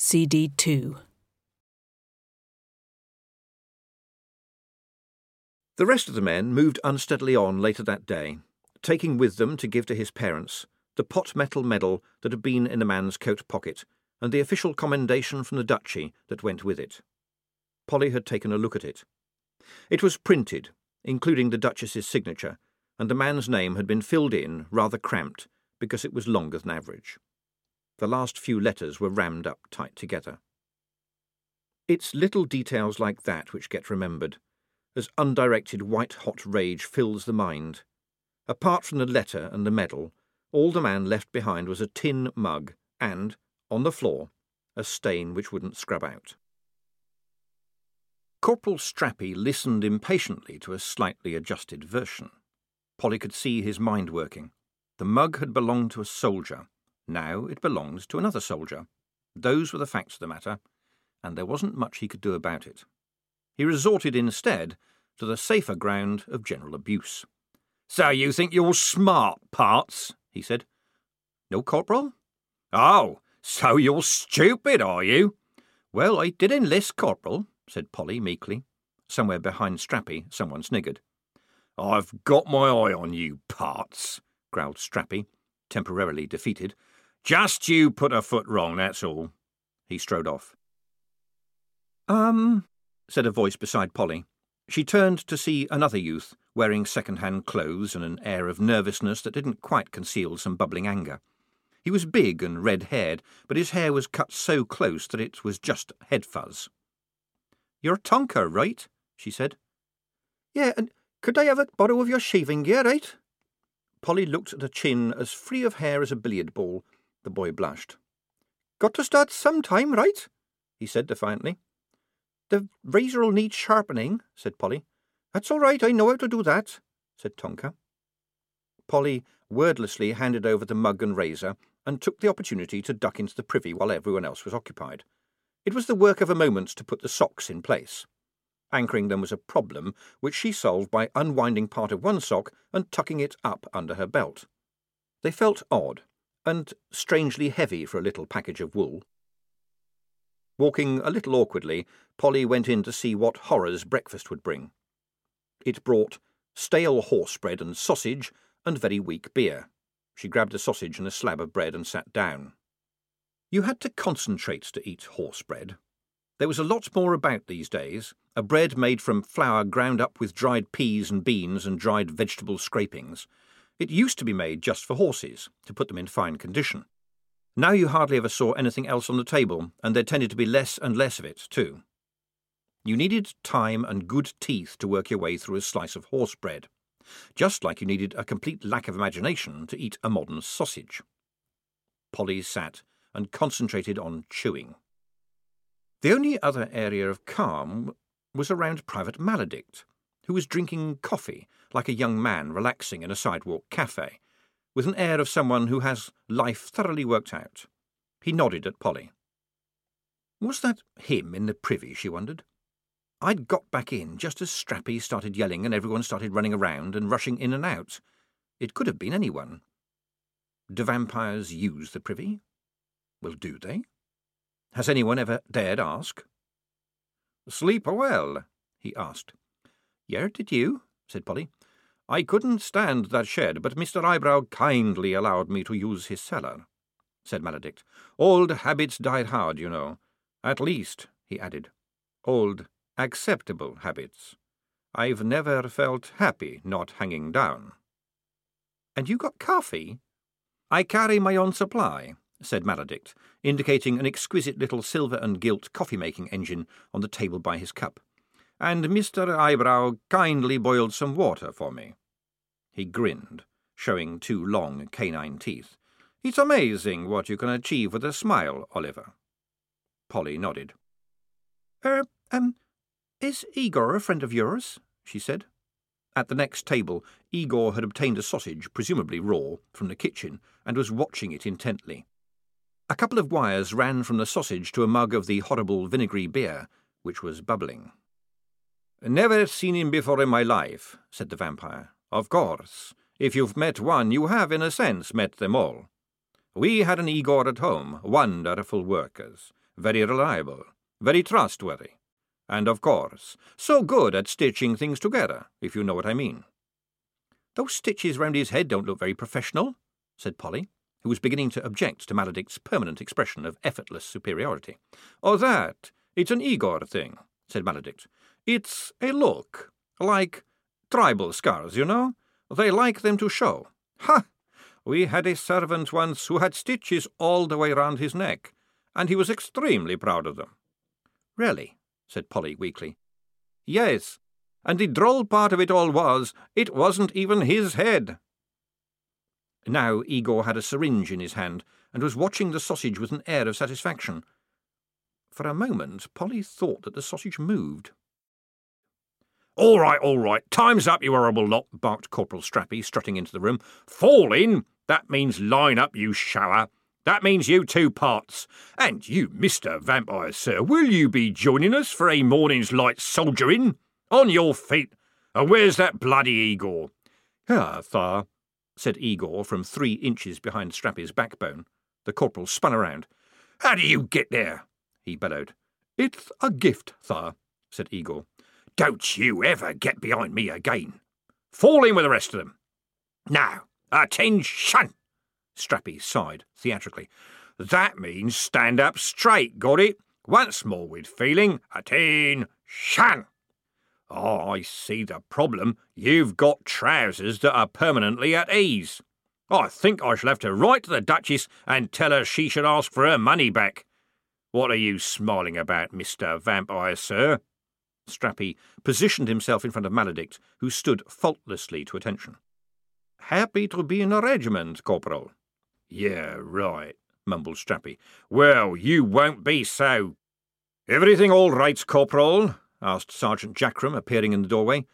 CD 2. The rest of the men moved unsteadily on later that day, taking with them to give to his parents the pot metal medal that had been in the man's coat pocket and the official commendation from the duchy that went with it. Polly had taken a look at it. It was printed, including the Duchess's signature, and the man's name had been filled in, rather cramped, because it was longer than average. The last few letters were rammed up tight together. It's little details like that which get remembered, as undirected white hot rage fills the mind. Apart from the letter and the medal, all the man left behind was a tin mug and, on the floor, a stain which wouldn't scrub out. Corporal Strappi listened impatiently to a slightly adjusted version. Polly could see his mind working. The mug had belonged to a soldier. Now it belongs to another soldier. Those were the facts of the matter, and there wasn't much he could do about it. He resorted instead to the safer ground of general abuse. So you think you're smart, Perks? he said. No, Corporal? Oh, so you're stupid, are you? Well, I did enlist, Corporal, said Polly meekly. Somewhere behind Strappi, someone sniggered. I've got my eye on you, Perks, growled Strappi, temporarily defeated. Just you put a foot wrong, that's all. He strode off. Um, said a voice beside Polly. She turned to see another youth, wearing second-hand clothes and an air of nervousness that didn't quite conceal some bubbling anger. He was big and red-haired, but his hair was cut so close that it was just head fuzz. You're Tonker, right? she said. Yeah, and could I have a borrow of your shaving gear, right? Polly looked at a chin as free of hair as a billiard ball. The boy blushed. Got to start sometime, right? he said defiantly. The razor'll need sharpening, said Polly. That's all right, I know how to do that, said Tonker. Polly wordlessly handed over the mug and razor and took the opportunity to duck into the privy while everyone else was occupied. It was the work of a moment to put the socks in place. Anchoring them was a problem which she solved by unwinding part of one sock and tucking it up under her belt. They felt odd, and strangely heavy for a little package of wool. Walking a little awkwardly, Polly went in to see what horrors breakfast would bring. It brought stale horse bread and sausage and very weak beer. She grabbed a sausage and a slab of bread and sat down. You had to concentrate to eat horse bread. There was a lot more about these days, a bread made from flour ground up with dried peas and beans and dried vegetable scrapings. It used to be made just for horses, to put them in fine condition. Now you hardly ever saw anything else on the table, and there tended to be less and less of it, too. You needed time and good teeth to work your way through a slice of horse bread, just like you needed a complete lack of imagination to eat a modern sausage. Polly sat and concentrated on chewing. The only other area of calm was around Private Maladict, who was drinking coffee like a young man relaxing in a sidewalk cafe, with an air of someone who has life thoroughly worked out. He nodded at Polly. Was that him in the privy, she wondered? I'd got back in just as Strappi started yelling and everyone started running around and rushing in and out. It could have been anyone. Do vampires use the privy? Well, do they? Has anyone ever dared ask? Sleep well? he asked. Yer, did you? said Polly. I couldn't stand that shed, but Mr. Eyebrow kindly allowed me to use his cellar, said Maladict. Old habits die hard, you know. At least, he added, old acceptable habits. I've never felt happy not hanging down. And you got coffee? I carry my own supply, said Maladict, indicating an exquisite little silver and gilt coffee-making engine on the table by his cup and Mr. Eyebrow kindly boiled some water for me. He grinned, showing two long canine teeth. It's amazing what you can achieve with a smile, Oliver. Polly nodded. Er, um, is Igor a friend of yours? she said. At the next table, Igor had obtained a sausage, presumably raw, from the kitchen, and was watching it intently. A couple of wires ran from the sausage to a mug of the horrible vinegary beer, which was bubbling. Never seen him before in my life, said the vampire. Of course, if you've met one, you have, in a sense, met them all. We had an Igor at home, wonderful workers, very reliable, very trustworthy, and, of course, so good at stitching things together, if you know what I mean. Those stitches round his head don't look very professional, said Polly, who was beginning to object to Maladict's permanent expression of effortless superiority. Oh, that? It's an Igor thing, said Maladict. It's a look, like tribal scars, you know? They like them to show. Ha! We had a servant once who had stitches all the way round his neck, and he was extremely proud of them. Really? said Polly weakly. Yes, and the droll part of it all was, it wasn't even his head. Now Igor had a syringe in his hand, and was watching the sausage with an air of satisfaction. For a moment Polly thought that the sausage moved. All right, all right, time's up, you horrible lot, barked Corporal Strappi, strutting into the room. Fall in! That means line up, you shower. That means you two parts. And you, Mr. Vampire, sir, will you be joining us for a morning's light soldiering? On your feet. And where's that bloody Igor? Ah, Thar, said Igor from three inches behind Strappi's backbone. The corporal spun around. How do you get there? he bellowed. It's a gift, Thar, said Igor. Don't you ever get behind me again. Fall in with the rest of them. Now, attention! Strappi sighed theatrically. That means stand up straight, got it? Once more with feeling. Attention! Oh, I see the problem. You've got trousers that are permanently at ease. I think I shall have to write to the Duchess and tell her she should ask for her money back. What are you smiling about, Mr. Vampire, sir? Strappi positioned himself in front of Maladict, who stood faultlessly to attention. Happy to be in a regiment, Corporal. Yeah, right, mumbled Strappi. Well, you won't be so. Everything all right, Corporal? asked Sergeant Jackrum, appearing in the doorway.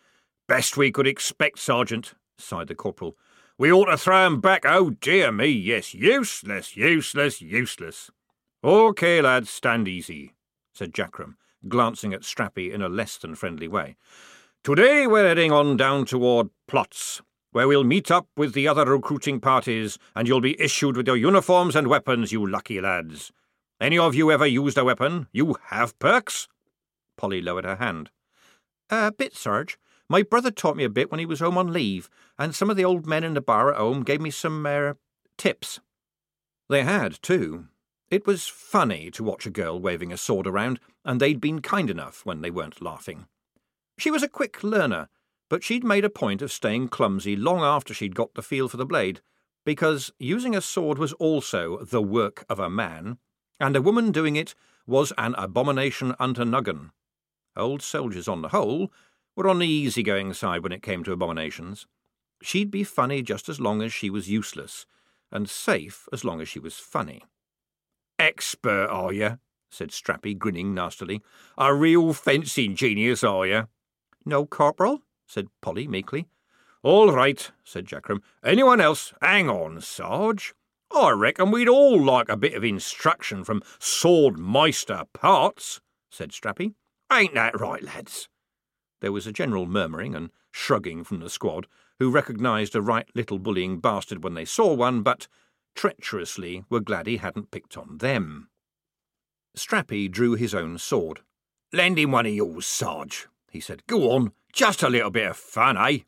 Best we could expect, Sergeant, sighed the corporal. We ought to throw 'em back. Oh, dear me, yes, useless, useless, useless. OK, lads, stand easy, said Jackrum, glancing at Strappi in a less than friendly way. Today we're heading on down toward Plotz, where we'll meet up with the other recruiting parties, and you'll be issued with your uniforms and weapons, you lucky lads. Any of you ever used a weapon? You have perks? Polly lowered her hand. A bit, Sarge. My brother taught me a bit when he was home on leave, and some of the old men in the bar at home gave me some, er, tips. They had, too. It was funny to watch a girl waving a sword around, and they'd been kind enough when they weren't laughing. She was a quick learner, but she'd made a point of staying clumsy long after she'd got the feel for the blade, because using a sword was also the work of a man, and a woman doing it was an abomination unto Nuggan. Old soldiers, on the whole, were on the easy-going side when it came to abominations. She'd be funny just as long as she was useless, and safe as long as she was funny. Expert, are you? Said Strappi, grinning nastily. A real fencing genius, are you? No, Corporal, said Polly meekly. All right, said Jackrum. Anyone else? Hang on, Sarge. I reckon we'd all like a bit of instruction from Sword Meister Perks, said Strappi. Ain't that right, lads? There was a general murmuring and shrugging from the squad, who recognised a right little bullying bastard when they saw one, but treacherously were glad he hadn't picked on them. Strappi drew his own sword. Lend him one of yours, Sarge, he said. Go on, just a little bit of fun, eh?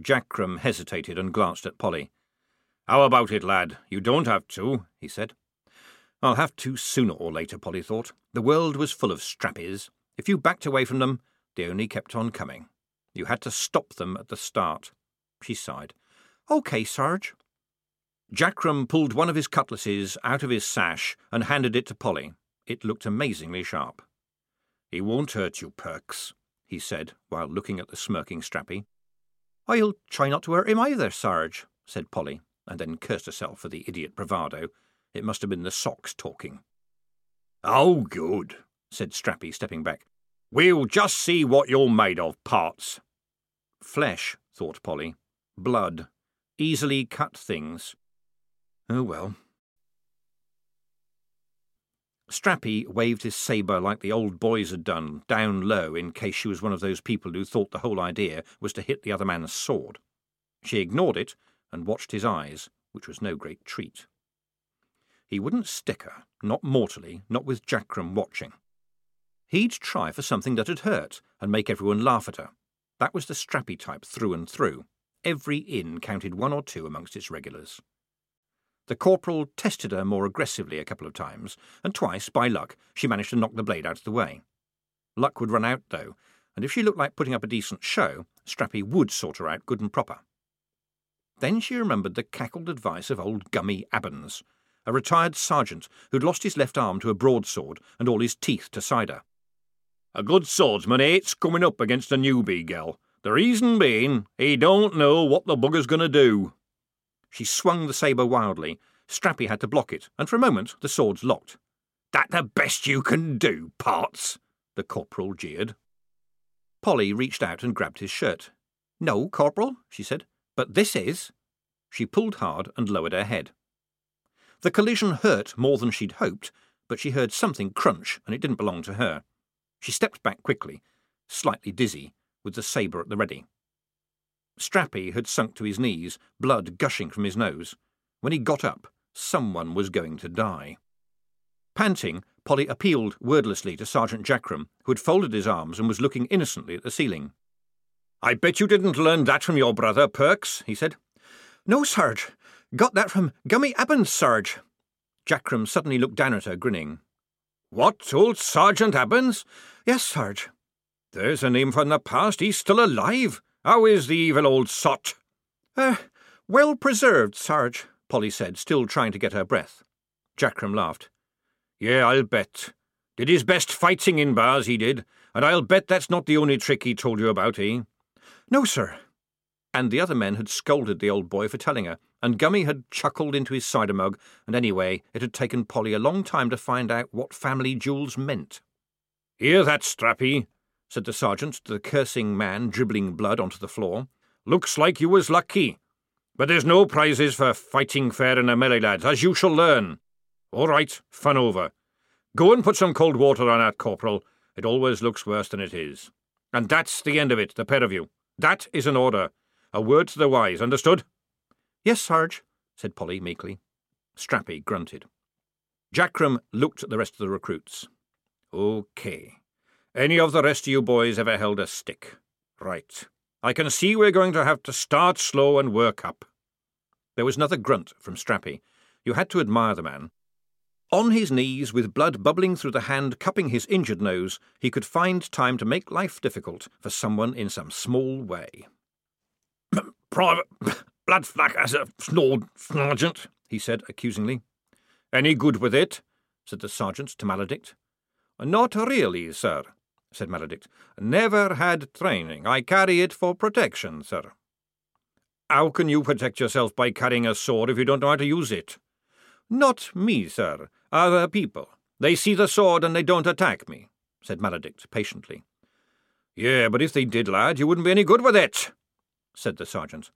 Jackrum hesitated and glanced at Polly. How about it, lad? You don't have to, he said. I'll have to sooner or later, Polly thought. The world was full of strappies. If you backed away from them, they only kept on coming. You had to stop them at the start. She sighed. OK, Sarge. Jackrum pulled one of his cutlasses out of his sash and handed it to Polly. It looked amazingly sharp. He won't hurt you, Perks, he said, while looking at the smirking Strappi. I'll try not to hurt him either, Sarge, said Polly, and then cursed herself for the idiot bravado. It must have been the socks talking. Oh, good, said Strappi, stepping back. We'll just see what you're made of, parts. Flesh, thought Polly. Blood. Easily cut things. Oh well. Strappi waved his sabre like the old boys had done, down low, in case she was one of those people who thought the whole idea was to hit the other man's sword. She ignored it and watched his eyes, which was no great treat. He wouldn't stick her, Not mortally, not with Jackrum watching. He'd try for something that'd hurt and make everyone laugh at her. That was the strappy type through and through. Every inn counted one or two amongst its regulars. The corporal tested her more aggressively a couple of times, and twice, by luck, she managed to knock the blade out of the way. Luck would run out, though, and if she looked like putting up a decent show, Strappi would sort her out good and proper. Then she remembered the cackled advice of old Gummy Abbons, a retired sergeant who'd lost his left arm to a broadsword and all his teeth to cider. A good swordsman eh? hates coming up against a newbie gal. The reason being, he don't know what the bugger's going to do. She swung the sabre wildly. Strappi had to block it, and for a moment the swords locked. That the best you can do, Perks? the corporal jeered. Polly reached out and grabbed his shirt. No, Corporal, she said, but this is. She pulled hard and lowered her head. The collision hurt more than she'd hoped, but she heard something crunch, and it didn't belong to her. She stepped back quickly, slightly dizzy, with the sabre at the ready. Strappi had sunk to his knees, blood gushing from his nose. When he got up, someone was going to die. Panting, Polly appealed wordlessly to Sergeant Jackrum, who had folded his arms and was looking innocently at the ceiling. I bet you didn't learn that from your brother, Perks, he said. No, Sarge. Got that from Gummy Abbons, Sarge. Jackrum suddenly looked down at her, grinning. What, old Sergeant Abbons? Yes, Sarge. There's a name from the past. He's still alive. How is the evil old sot? Uh, well preserved, Sarge, Polly said, still trying to get her breath. Jackrum laughed. Yeah, I'll bet. Did his best fighting in bars, he did, and I'll bet that's not the only trick he told you about, eh? No, sir. And the other men had scolded the old boy for telling her, and Gummy had chuckled into his cider mug, and anyway, it had taken Polly a long time to find out what family jewels meant. Hear that, Strappi? Said the sergeant to the cursing man dribbling blood onto the floor. Looks like you was lucky. But there's no prizes for fighting fair in a melee, lads, as you shall learn. All right, fun over. Go and put some cold water on that, Corporal. It always looks worse than it is. And that's the end of it, the pair of you. That is an order. A word to the wise, understood? Yes, Sarge, said Polly meekly. Strappi grunted. Jackrum looked at the rest of the recruits. OK. Any of the rest of you boys ever held a stick? Right. I can see we're going to have to start slow and work up. There was another grunt from Strappi. You had to admire the man. On his knees, with blood bubbling through the hand cupping his injured nose, he could find time to make life difficult for someone in some small way. Private Bloodflack as a snored sergeant, he said accusingly. Any good with it? said the sergeant to Maladict. Not really, sir, said Maladict. Never had training. I carry it for protection, sir. How can you protect yourself by carrying a sword if you don't know how to use it? Not me, sir. Other people. They see the sword and they don't attack me, said Maladict patiently. Yeah, but if they did, lad, you wouldn't be any good with it, said the sergeant.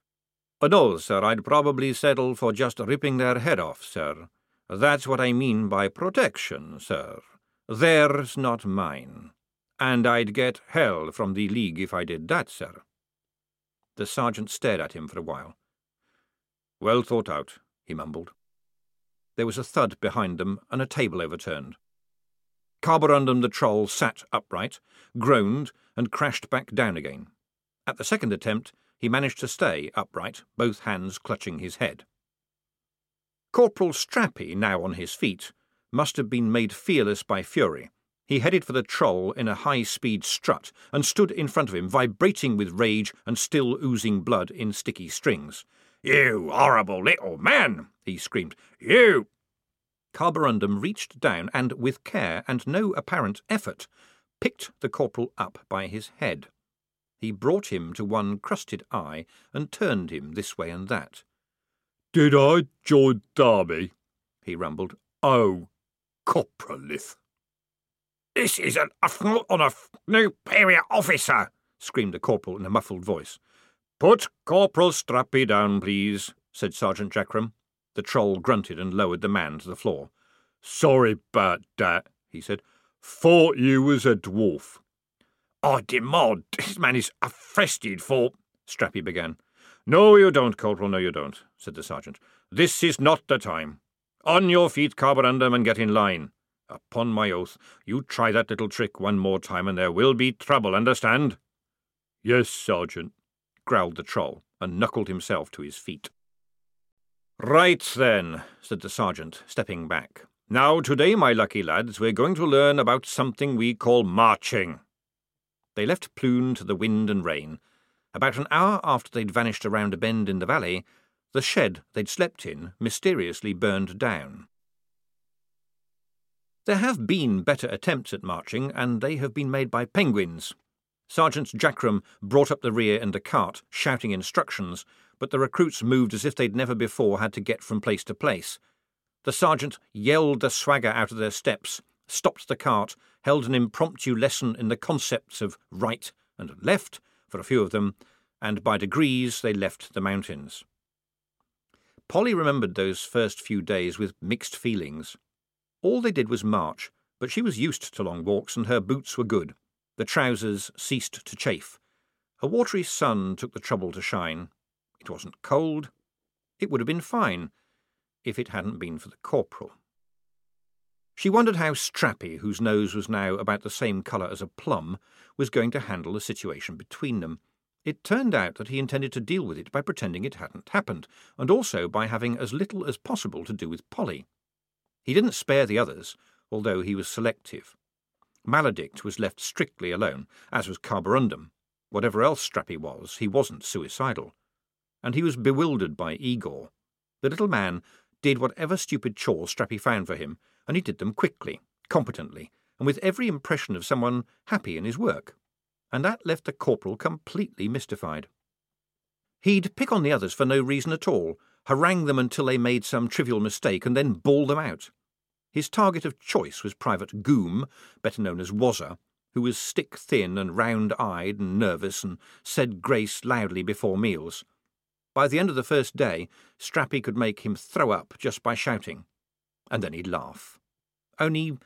Uh, no, sir, I'd probably settle for just ripping their head off, sir. That's what I mean by protection, sir. Theirs, not mine. And I'd get hell from the League if I did that, sir. The sergeant stared at him for a while. Well thought out, he mumbled. There was a thud behind them, and a table overturned. Carborundum the troll sat upright, groaned, and crashed back down again. At the second attempt, he managed to stay upright, both hands clutching his head. Corporal Strappi, now on his feet, must have been made fearless by fury. He headed for the troll in a high speed strut and stood in front of him, vibrating with rage and still oozing blood in sticky strings. You horrible little man! he screamed. You! Carborundum reached down and, with care and no apparent effort, picked the corporal up by his head. He brought him to one crusted eye and turned him this way and that. Did I join Derby? he rumbled. Oh, Coprolith. This is an affront on a superior officer, screamed the corporal in a muffled voice. Put Corporal Strappi down, please, said Sergeant Jackrum. The troll grunted and lowered the man to the floor. Sorry about that, he said. Thought you was a dwarf. I demand this man is arrested for. Strappi began. No, you don't, Corporal, no, you don't, said the sergeant. This is not the time. On your feet, Carborundum, and get in line. Upon my oath, you try that little trick one more time and there will be trouble, understand? Yes, Sergeant, growled the troll, and knuckled himself to his feet. Right then, said the sergeant, stepping back. Now, today, my lucky lads, we're going to learn about something we call marching. They left Plün to the wind and rain. About an hour after they'd vanished around a bend in the valley, the shed they'd slept in mysteriously burned down. There have been better attempts at marching, and they have been made by penguins. Sergeant Jackrum brought up the rear in the cart, shouting instructions, but the recruits moved as if they'd never before had to get from place to place. The sergeant yelled the swagger out of their steps, stopped the cart, held an impromptu lesson in the concepts of right and left for a few of them, and by degrees they left the mountains. Polly remembered those first few days with mixed feelings. All they did was march, but she was used to long walks and her boots were good. The trousers ceased to chafe. A watery sun took the trouble to shine. It wasn't cold. It would have been fine if it hadn't been for the corporal. She wondered how Strappi, whose nose was now about the same colour as a plum, was going to handle the situation between them. It turned out that he intended to deal with it by pretending it hadn't happened, and also by having as little as possible to do with Polly. He didn't spare the others, although he was selective. Maladict was left strictly alone, as was Carborundum. Whatever else Strappi was, he wasn't suicidal. And he was bewildered by Igor. The little man did whatever stupid chores Strappi found for him, and he did them quickly, competently, and with every impression of someone happy in his work. And that left the corporal completely mystified. He'd pick on the others for no reason at all, harangue them until they made some trivial mistake, and then bawl them out. His target of choice was Private Goom, better known as Wazzer, who was stick thin and round eyed and nervous and said grace loudly before meals. By the end of the first day, Strappi could make him throw up just by shouting. And then he'd laugh. Only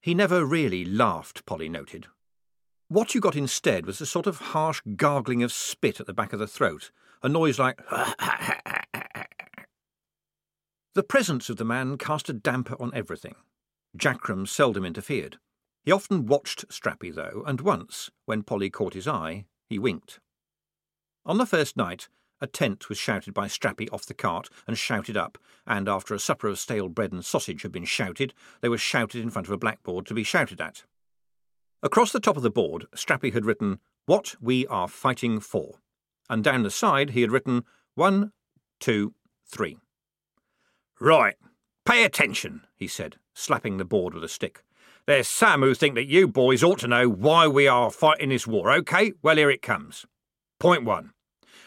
he never really laughed, Polly noted. What you got instead was a sort of harsh gargling of spit at the back of the throat, a noise like The presence of the man cast a damper on everything. Jackrum seldom interfered. He often watched Strappi, though, and once, when Polly caught his eye, he winked. On the first night, a tent was shouted by Strappi off the cart and shouted up, and after a supper of stale bread and sausage had been shouted, they were shouted in front of a blackboard to be shouted at. Across the top of the board, Strappi had written, What we are fighting for, and down the side he had written, One, two, three. Right. Pay attention, he said, slapping the board with a stick. There's some who think that you boys ought to know why we are fighting this war, OK? Well, here it comes. Point one.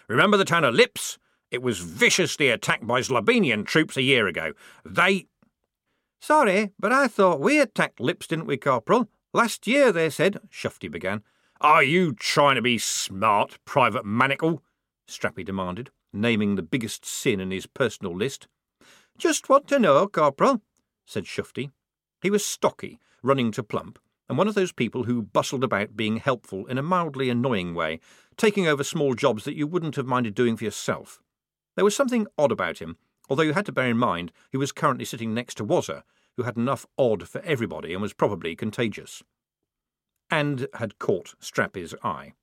Remember the town of Lipz? It was viciously attacked by Zlobenian troops a year ago. They. Sorry, but I thought we attacked Lipz, didn't we, Corporal? Last year, they said, Shufti began. Are you trying to be smart, Private Manickle? Strappi demanded, naming the biggest sin in his personal list. Just want to know, Corporal, said Shufti. He was stocky, running to plump, and one of those people who bustled about being helpful in a mildly annoying way, taking over small jobs that you wouldn't have minded doing for yourself. There was something odd about him, although you had to bear in mind he was currently sitting next to Wazzer, who had enough odd for everybody and was probably contagious. And had caught Strappi's eye.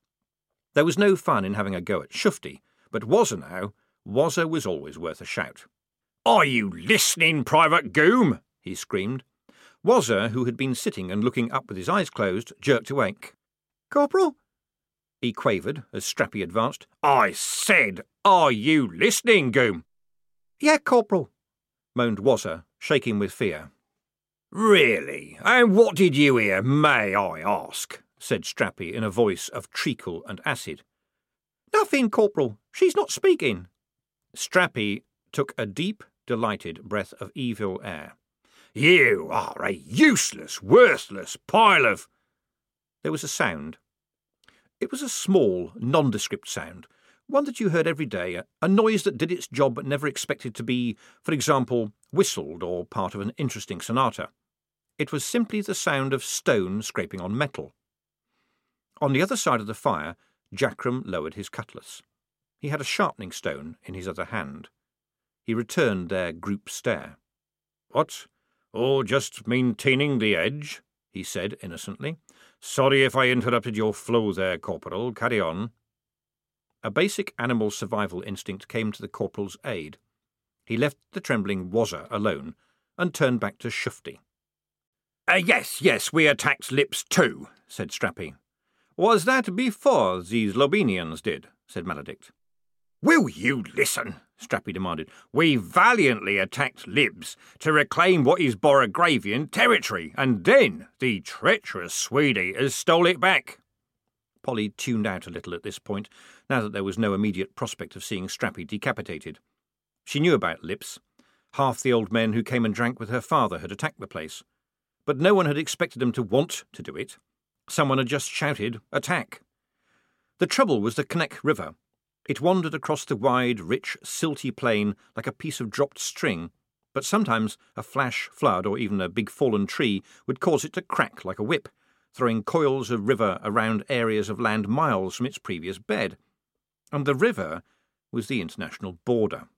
There was no fun in having a go at Shufti, but Wazzer now, Wazzer was always worth a shout. Are you listening, Private Goom? he screamed. Wazzer, who had been sitting and looking up with his eyes closed, jerked awake. Corporal? he quavered as Strappi advanced. I said, are you listening, Goom? Yeah, Corporal, moaned Wazzer, shaking with fear. Really? And what did you hear, may I ask? said Strappi in a voice of treacle and acid. Nothing, Corporal. She's not speaking. Strappi took a deep, delighted breath of evil air. You are a useless, worthless pile of. There was a sound. It was a small, nondescript sound, one that you heard every day, a noise that did its job but never expected to be, for example, whistled or part of an interesting sonata. It was simply the sound of stone scraping on metal. On the other side of the fire, Jackrum lowered his cutlass. He had a sharpening stone in his other hand. He returned their group stare. What? Oh, just maintaining the edge, he said innocently. Sorry if I interrupted your flow there, Corporal. Carry on. A basic animal survival instinct came to the corporal's aid. He left the trembling Wazzer alone and turned back to Shufti. Uh, yes, yes, we attacked Lipz too, said Strappi. Was that before these Zlobenians did? said Maladict. Will you listen? Strappi demanded. We valiantly attacked Lipz to reclaim what is Borogravian territory, and then the treacherous Swede eaters stole it back. Polly tuned out a little at this point, now that there was no immediate prospect of seeing Strappi decapitated. She knew about Lipz. Half the old men who came and drank with her father had attacked the place. But no one had expected them to want to do it. Someone had just shouted, Attack! The trouble was the Kneck River. It wandered across the wide, rich, silty plain like a piece of dropped string, but sometimes a flash flood or even a big fallen tree would cause it to crack like a whip, throwing coils of river around areas of land miles from its previous bed. And the river was the international border.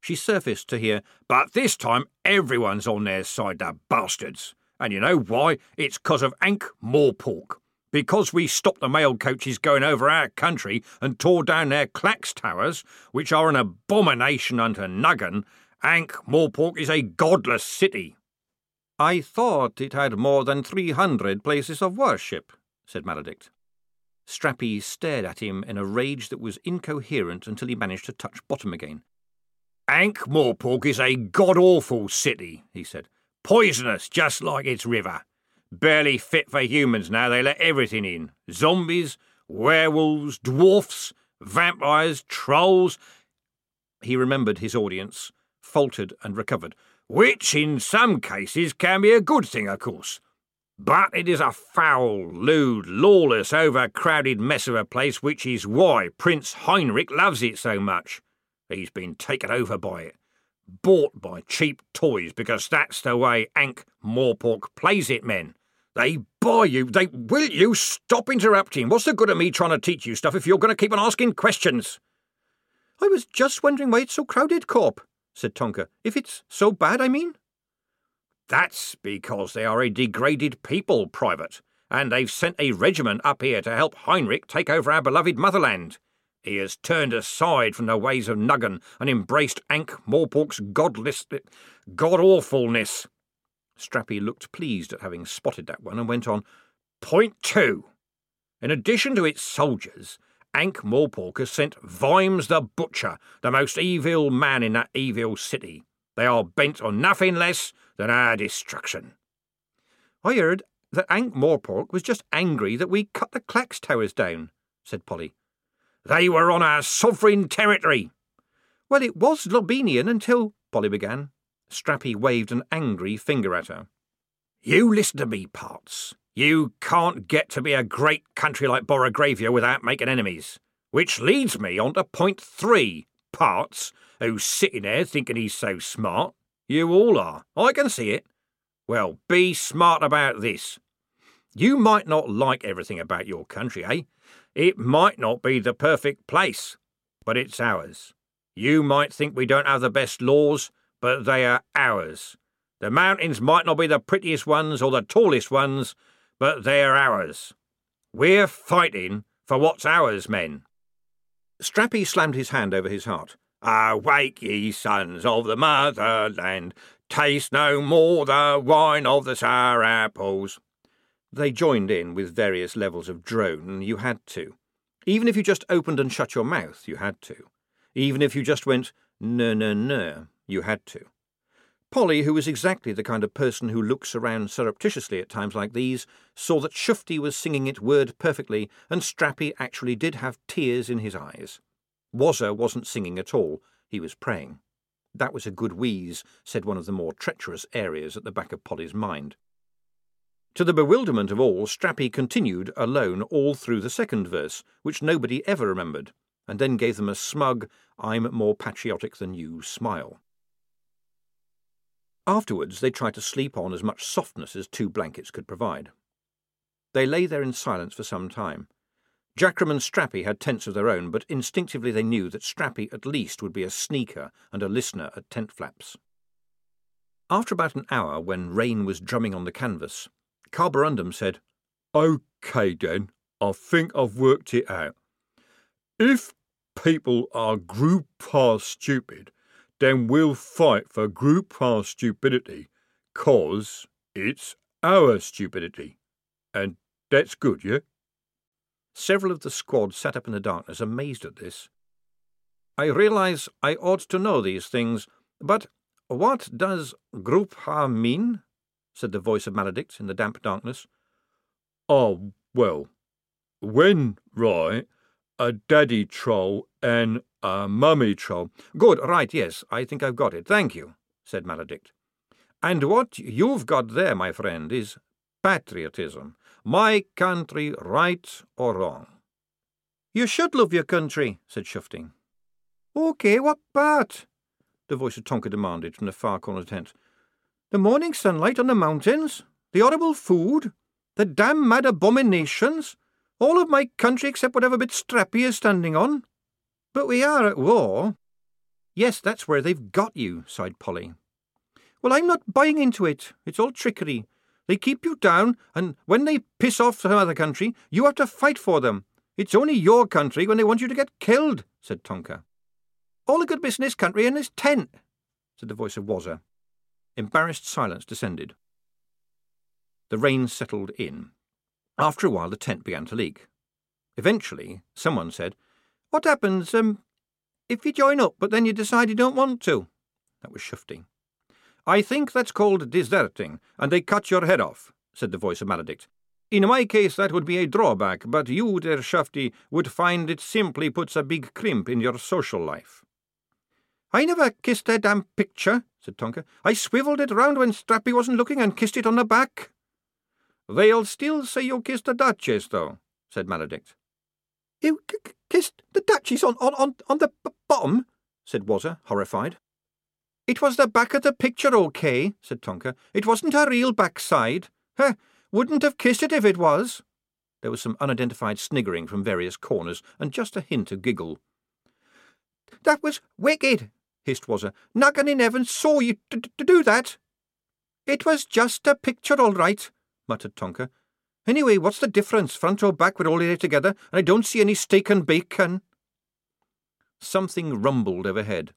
She surfaced to hear, But this time everyone's on their side, the bastards. And you know why? It's 'cause of Ankh Morpork. Because we stopped the mail coaches going over our country and tore down their clacks towers, which are an abomination unto Nuggan, Ankh Morpork is a godless city. I thought it had more than three hundred places of worship, said Maladict. Strappi stared at him in a rage that was incoherent until he managed to touch bottom again. Ankh Morpork is a god awful city, he said. Poisonous, just like its river. Barely fit for humans now, they let everything in zombies, werewolves, dwarfs, vampires, trolls. He remembered his audience, faltered and recovered. Which, in some cases, can be a good thing, of course. But it is a foul, lewd, lawless, overcrowded mess of a place, which is why Prince Heinrich loves it so much. He's been taken over by it, bought by cheap toys, because that's the way Ankh Morpork plays it, men. They buy you. They will you stop interrupting. What's the good of me trying to teach you stuff if you're going to keep on asking questions? I was just wondering why it's so crowded, Corp, said Tonker. If it's so bad, I mean. That's because they are a degraded people, Private, and they've sent a regiment up here to help Heinrich take over our beloved motherland. He has turned aside from the ways of Nuggan and embraced Ankh Morpork's godless, god awfulness. Strappi looked pleased at having spotted that one and went on. Point two. In addition to its soldiers, Ankh Morpork has sent Vimes the Butcher, the most evil man in that evil city. They are bent on nothing less than our destruction. I heard that Ankh Morpork was just angry that we cut the clacks towers down, said Polly. They were on our sovereign territory. Well, it was Zlobenian until Polly began. Strappi waved an angry finger at her. You listen to me, Perks. You can't get to be a great country like Borogravia without making enemies. Which leads me on to point three, Perks, who's sitting there thinking he's so smart. You all are. I can see it. Well, be smart about this. You might not like everything about your country, eh? It might not be the perfect place, but it's ours. You might think we don't have the best laws, but they are ours. The mountains might not be the prettiest ones or the tallest ones, but they are ours. We're fighting for what's ours, men. Strappi slammed his hand over his heart. Awake, ye sons of the motherland, taste no more the wine of the sour apples. They joined in with various levels of drone, you had to. Even if you just opened and shut your mouth, you had to. Even if you just went, no, no, no, you had to. Polly, who was exactly the kind of person who looks around surreptitiously at times like these, saw that Shufti was singing it word perfectly, and Strappi actually did have tears in his eyes. Wazzer wasn't singing at all, he was praying. That was a good wheeze, said one of the more treacherous areas at the back of Polly's mind. To the bewilderment of all, Strappi continued alone all through the second verse, which nobody ever remembered, and then gave them a smug, I'm more patriotic than you smile. Afterwards, they tried to sleep on as much softness as two blankets could provide. They lay there in silence for some time. Jackrum and Strappi had tents of their own, but instinctively they knew that Strappi at least would be a sneaker and a listener at tent flaps. After about an hour, when rain was drumming on the canvas, Carborundum said, OK, then, I think I've worked it out. If people are group past stupid, then we'll fight for group past stupidity, cause it's our stupidity. And that's good, yeah? Several of the squad sat up in the darkness, amazed at this. I realize I ought to know these things, but what does group ha mean? said the voice of Maladict in the damp darkness. Oh, well, when, right, a daddy troll and a mummy troll. Good, right, yes, I think I've got it. Thank you, said Maladict. And what you've got there, my friend, is patriotism. My country, right or wrong. You should love your country, said Shufting. OK, what part? The voice of Tonker demanded from the far corner tent. The morning sunlight on the mountains? The horrible food? The damn mad abominations? All of my country except whatever bit Strappi is standing on? But we are at war. Yes, that's where they've got you, sighed Polly. Well, I'm not buying into it. It's all trickery. They keep you down, and when they piss off some other country, you have to fight for them. It's only your country when they want you to get killed, said Tonker. All the good business country in this tent, said the voice of Wazzer. Embarrassed silence descended. The rain settled in. After a while, the tent began to leak. Eventually, someone said, What happens, um, if you join up, but then you decide you don't want to? That was Shufti. I think that's called deserting, and they cut your head off, said the voice of Maladict. In my case, that would be a drawback, but you, dear Shufti, would find it simply puts a big crimp in your social life. I never kissed that damn picture, said Tonker. I swivelled it round when Strappi wasn't looking and kissed it on the back. They'll still say you kissed the Duchess, though, said Maladict. You kissed the Duchess on, on, on, on the bottom? said Wazzer, horrified. It was the back of the picture, OK, said Tonker. It wasn't her real backside. Huh, wouldn't have kissed it if it was. There was some unidentified sniggering from various corners, and just a hint of giggle. That was wicked, hissed Wazzer. Nuggan in heaven saw you to do that. It was just a picture, all right, muttered Tonker. Anyway, what's the difference? Front or back, we're all here together, and I don't see any steak and bacon. Something rumbled overhead.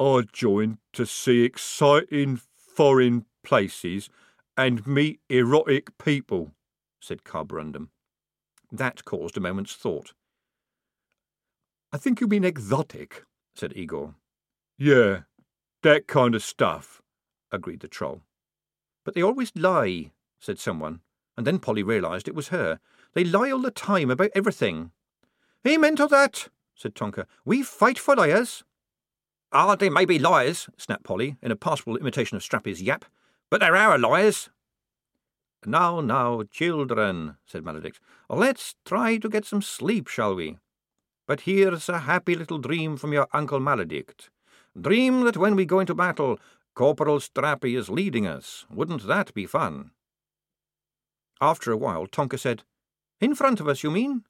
I joined to see exciting foreign places and meet erotic people, said Carborundum. That caused a moment's thought. I think you mean exotic, said Igor. Yeah, that kind of stuff, agreed the troll. But they always lie, said someone, and then Polly realised it was her. They lie all the time about everything. Amen to that, said Tonker. We fight for liars. Ah, they may be liars, snapped Polly, in a passable imitation of Strappi's yap, but they're our liars. Now, now, children, said Maladict, let's try to get some sleep, shall we? But here's a happy little dream from your Uncle Maladict. Dream that when we go into battle, Corporal Strappi is leading us. Wouldn't that be fun? After a while, Tonker said, In front of us, you mean?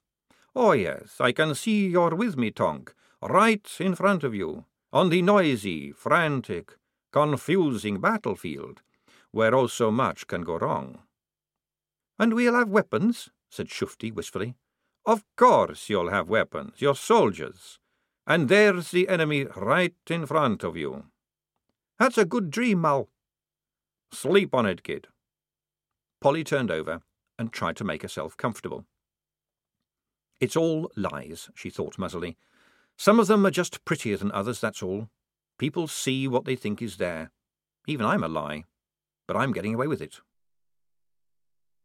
Oh, yes, I can see you're with me, Tonk, right in front of you on the noisy, frantic, confusing battlefield, where oh so much can go wrong. And we'll have weapons, said Shufti wistfully. Of course you'll have weapons, you're soldiers. And there's the enemy right in front of you. That's a good dream, Mal. Sleep on it, kid. Polly turned over and tried to make herself comfortable. It's all lies, she thought muzzily. Some of them are just prettier than others, that's all. People see what they think is there. Even I'm a lie, but I'm getting away with it.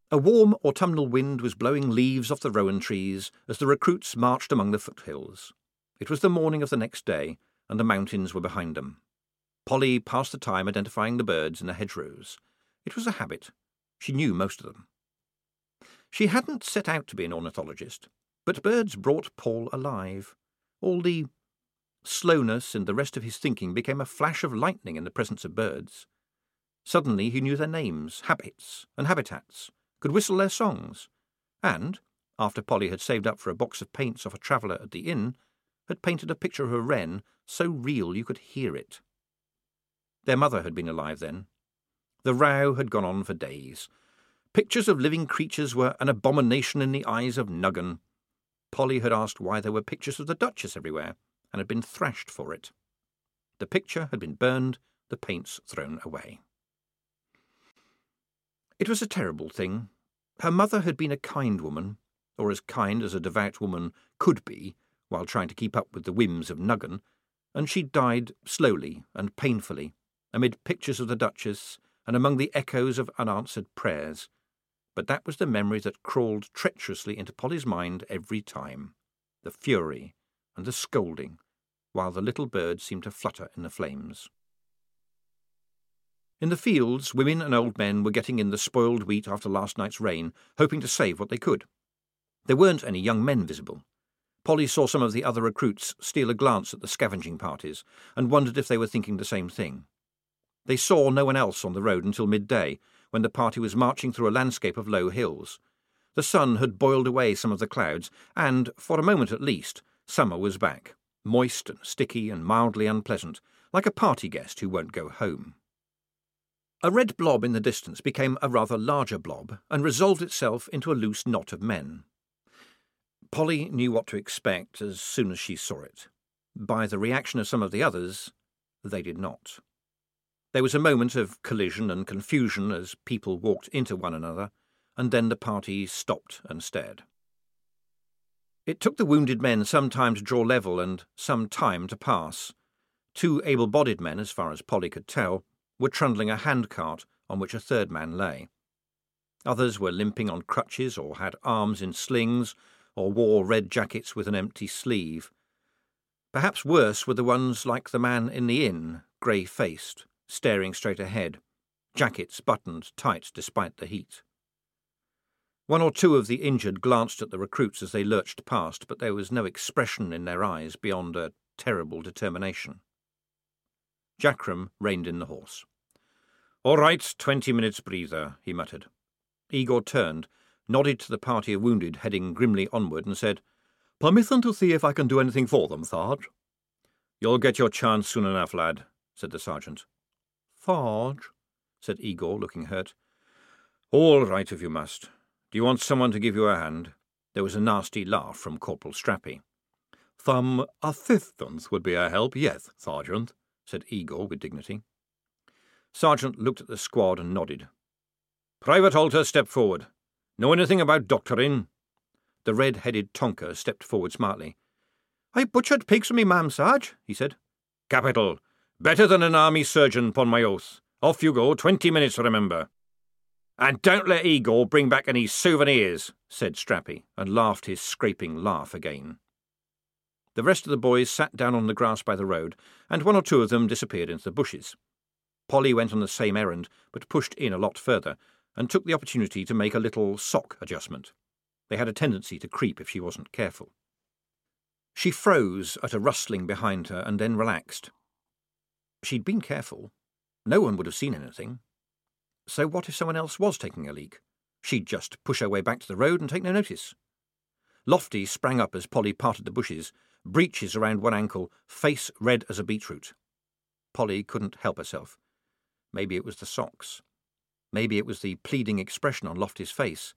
A warm autumnal wind was blowing leaves off the rowan trees as the recruits marched among the foothills. It was the morning of the next day, and the mountains were behind them. Polly passed the time identifying the birds in the hedgerows. It was a habit. She knew most of them. She hadn't set out to be an ornithologist, but birds brought Paul alive. All the slowness and the rest of his thinking became a flash of lightning in the presence of birds. Suddenly he knew their names, habits, and habitats, could whistle their songs, and, after Polly had saved up for a box of paints off a traveller at the inn, had painted a picture of a wren so real you could hear it. Their mother had been alive then. The row had gone on for days. Pictures of living creatures were an abomination in the eyes of Nuggan. Polly had asked why there were pictures of the Duchess everywhere, and had been thrashed for it. The picture had been burned, the paints thrown away. It was a terrible thing. Her mother had been a kind woman, or as kind as a devout woman could be while trying to keep up with the whims of Nuggan, and she died slowly and painfully, amid pictures of the Duchess and among the echoes of unanswered prayers. But that was the memory that crawled treacherously into Polly's mind every time the fury and the scolding, while the little bird seemed to flutter in the flames. In the fields, women and old men were getting in the spoiled wheat after last night's rain, hoping to save what they could. There weren't any young men visible. Polly saw some of the other recruits steal a glance at the scavenging parties and wondered if they were thinking the same thing. They saw no one else on the road until midday, when the party was marching through a landscape of low hills. The sun had boiled away some of the clouds, and, for a moment at least, summer was back, moist and sticky and mildly unpleasant, like a party guest who won't go home. A red blob in the distance became a rather larger blob and resolved itself into a loose knot of men. Polly knew what to expect as soon as she saw it. By the reaction of some of the others, they did not. There was a moment of collision and confusion as people walked into one another, and then the party stopped and stared. It took the wounded men some time to draw level and some time to pass. Two able bodied men, as far as Polly could tell, were trundling a handcart on which a third man lay. Others were limping on crutches or had arms in slings or wore red jackets with an empty sleeve. Perhaps worse were the ones like the man in the inn, grey faced, staring straight ahead, jackets buttoned tight despite the heat. One or two of the injured glanced at the recruits as they lurched past, but there was no expression in their eyes beyond a terrible determination. Jackrum reined in the horse. All right, twenty minutes breather, he muttered. Igor turned, nodded to the party of wounded heading grimly onward, and said, Permission to see if I can do anything for them, Sarge. You'll get your chance soon enough, lad, said the sergeant. Sarge, said Igor, looking hurt. All right, if you must. Do you want someone to give you a hand? There was a nasty laugh from Corporal Strappi. Some assistance would be a help, yes, Sergeant said Igor with dignity. Sergeant looked at the squad and nodded. Private Halter step forward. Know anything about doctoring? The red-headed Tonker stepped forward smartly. I butchered pigs for me, ma'am, Sarge, he said. Capital. Better than an army surgeon, pon my oath. Off you go, twenty minutes, remember. And don't let Igor bring back any souvenirs, said Strappi, and laughed his scraping laugh again. The rest of the boys sat down on the grass by the road, and one or two of them disappeared into the bushes. Polly went on the same errand, but pushed in a lot further, and took the opportunity to make a little sock adjustment. They had a tendency to creep if she wasn't careful. She froze at a rustling behind her and then relaxed. She'd been careful. No one would have seen anything. So what if someone else was taking a leak? She'd just push her way back to the road and take no notice. Lofty sprang up as Polly parted the bushes breeches around one ankle, face red as a beetroot. Polly couldn't help herself. Maybe it was the socks. Maybe it was the pleading expression on Lofty's face.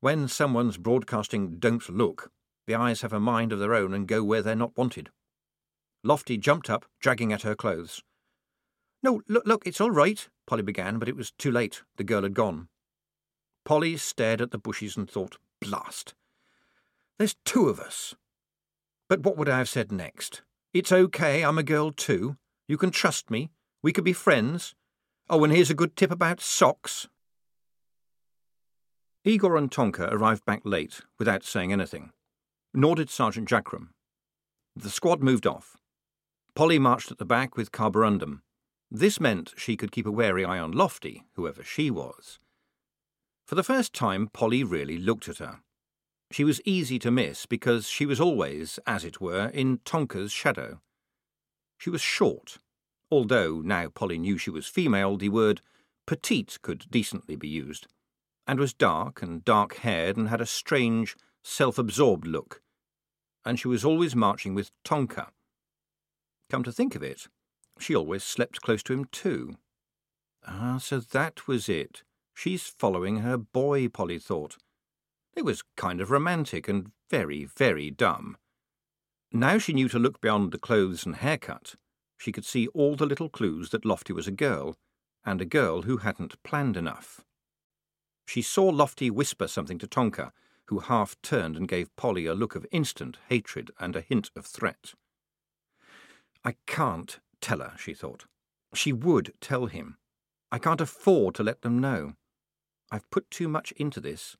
When someone's broadcasting don't look, the eyes have a mind of their own and go where they're not wanted. Lofty jumped up, dragging at her clothes. No, look, look, it's all right, Polly began, but it was too late. The girl had gone. Polly stared at the bushes and thought, blast. There's two of us. But what would I have said next? It's okay, I'm a girl too. You can trust me. We could be friends. Oh, and here's a good tip about socks. Igor and Tonker arrived back late, without saying anything. Nor did Sergeant Jackrum. The squad moved off. Polly marched at the back with Carborundum. This meant she could keep a wary eye on Lofty, whoever she was. For the first time, Polly really looked at her. She was easy to miss because she was always, as it were, in Tonker's shadow. She was short, although now Polly knew she was female, the word petite could decently be used, and was dark and dark haired and had a strange, self absorbed look. And she was always marching with Tonker. Come to think of it, She always slept close to him, too. Ah, so that was it. She's following her boy, Polly thought. It was kind of romantic and very, very dumb. Now she knew to look beyond the clothes and haircut. She could see all the little clues that Lofty was a girl, and a girl who hadn't planned enough. She saw Lofty whisper something to Tonker, who half turned and gave Polly a look of instant hatred and a hint of threat. I can't tell her, she thought. She would tell him. I can't afford to let them know. I've put too much into this.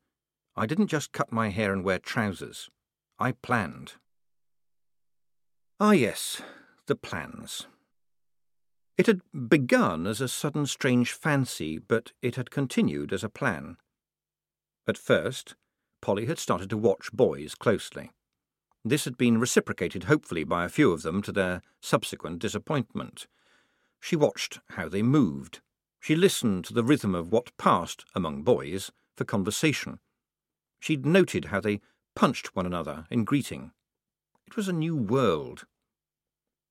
I didn't just cut my hair and wear trousers. I planned. Ah, yes, the plans. It had begun as a sudden strange fancy, but it had continued as a plan. At first, Polly had started to watch boys closely. This had been reciprocated hopefully by a few of them to their subsequent disappointment. She watched how they moved. She listened to the rhythm of what passed among boys for conversation. She'd noted how they punched one another in greeting. It was a new world.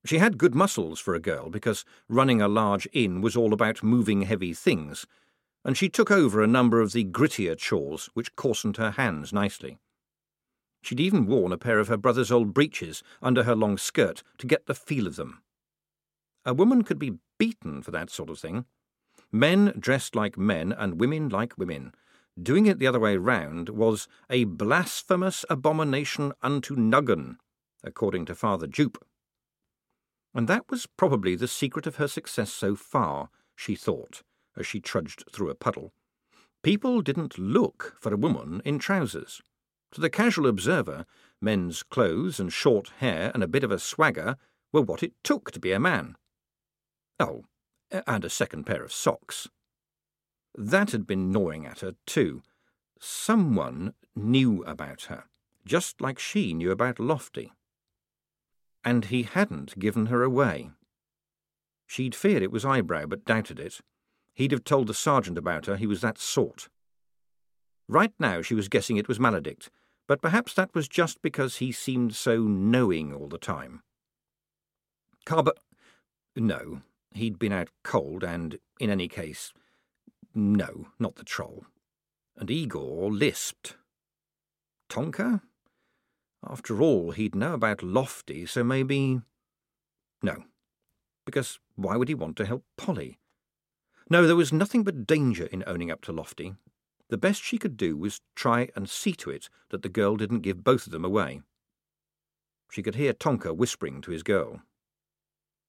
She had good muscles for a girl because running a large inn was all about moving heavy things, and she took over a number of the grittier chores which coarsened her hands nicely. She'd even worn a pair of her brother's old breeches under her long skirt to get the feel of them. A woman could be beaten for that sort of thing. Men dressed like men and women like women. Doing it the other way round was a blasphemous abomination unto Nuggan, according to Father Jupe. And that was probably the secret of her success so far, she thought, as she trudged through a puddle. People didn't look for a woman in trousers. To the casual observer, men's clothes and short hair and a bit of a swagger were what it took to be a man. Oh, and a second pair of socks. That had been gnawing at her, too. Someone knew about her, just like she knew about Lofty. And he hadn't given her away. She'd feared it was eyebrow, but doubted it. He'd have told the sergeant about her, he was that sort. Right now she was guessing it was Maladict, but perhaps that was just because he seemed so knowing all the time. Carber... No, he'd been out cold, and, in any case, no, not the troll. And Igor lisped. Tonker? After all, he'd know about Lofty, so maybe... No, because why would he want to help Polly? No, there was nothing but danger in owning up to Lofty. The best she could do was try and see to it that the girl didn't give both of them away. She could hear Tonker whispering to his girl.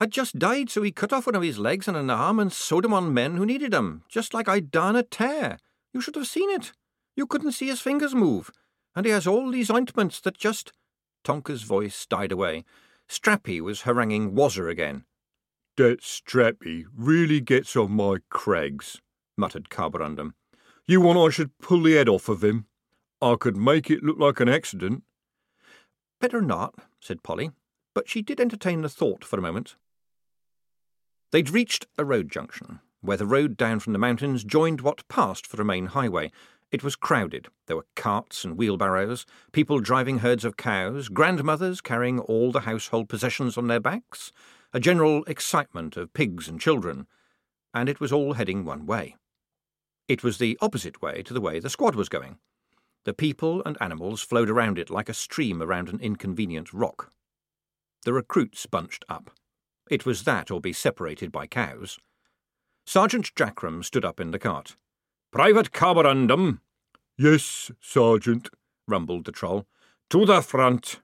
I'd just died, so he cut off one of his legs and an arm and sewed 'em on men who needed 'em, just like I'd done a tear. You should have seen it. You couldn't see his fingers move. And he has all these ointments that just... Tonker's voice died away. Strappi was haranguing Wazzer again. That Strappi really gets on my crags, muttered Carborundum. You want I should pull the head off of him? I could make it look like an accident. Better not, said Polly, but she did entertain the thought for a moment. They'd reached a road junction, where the road down from the mountains joined what passed for a main highway. It was crowded. There were carts and wheelbarrows, people driving herds of cows, grandmothers carrying all the household possessions on their backs, a general excitement of pigs and children, and it was all heading one way. It was the opposite way to the way the squad was going. The people and animals flowed around it like a stream around an inconvenient rock. The recruits bunched up. It was that or be separated by cows. Sergeant Jackrum stood up in the cart. Private Carborundum. Yes, Sergeant, rumbled the troll. To the front.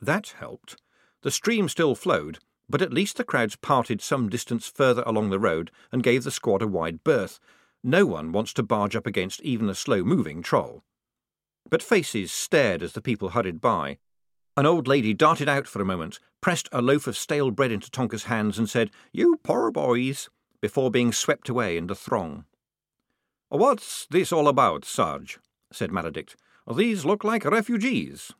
That helped. The stream still flowed, but at least the crowds parted some distance further along the road and gave the squad a wide berth, no one wants to barge up against even a slow-moving troll. But faces stared as the people hurried by. An old lady darted out for a moment, pressed a loaf of stale bread into Tonker's hands, and said, You poor boys, before being swept away in the throng. What's this all about, Sarge? said Maladict. These look like refugees.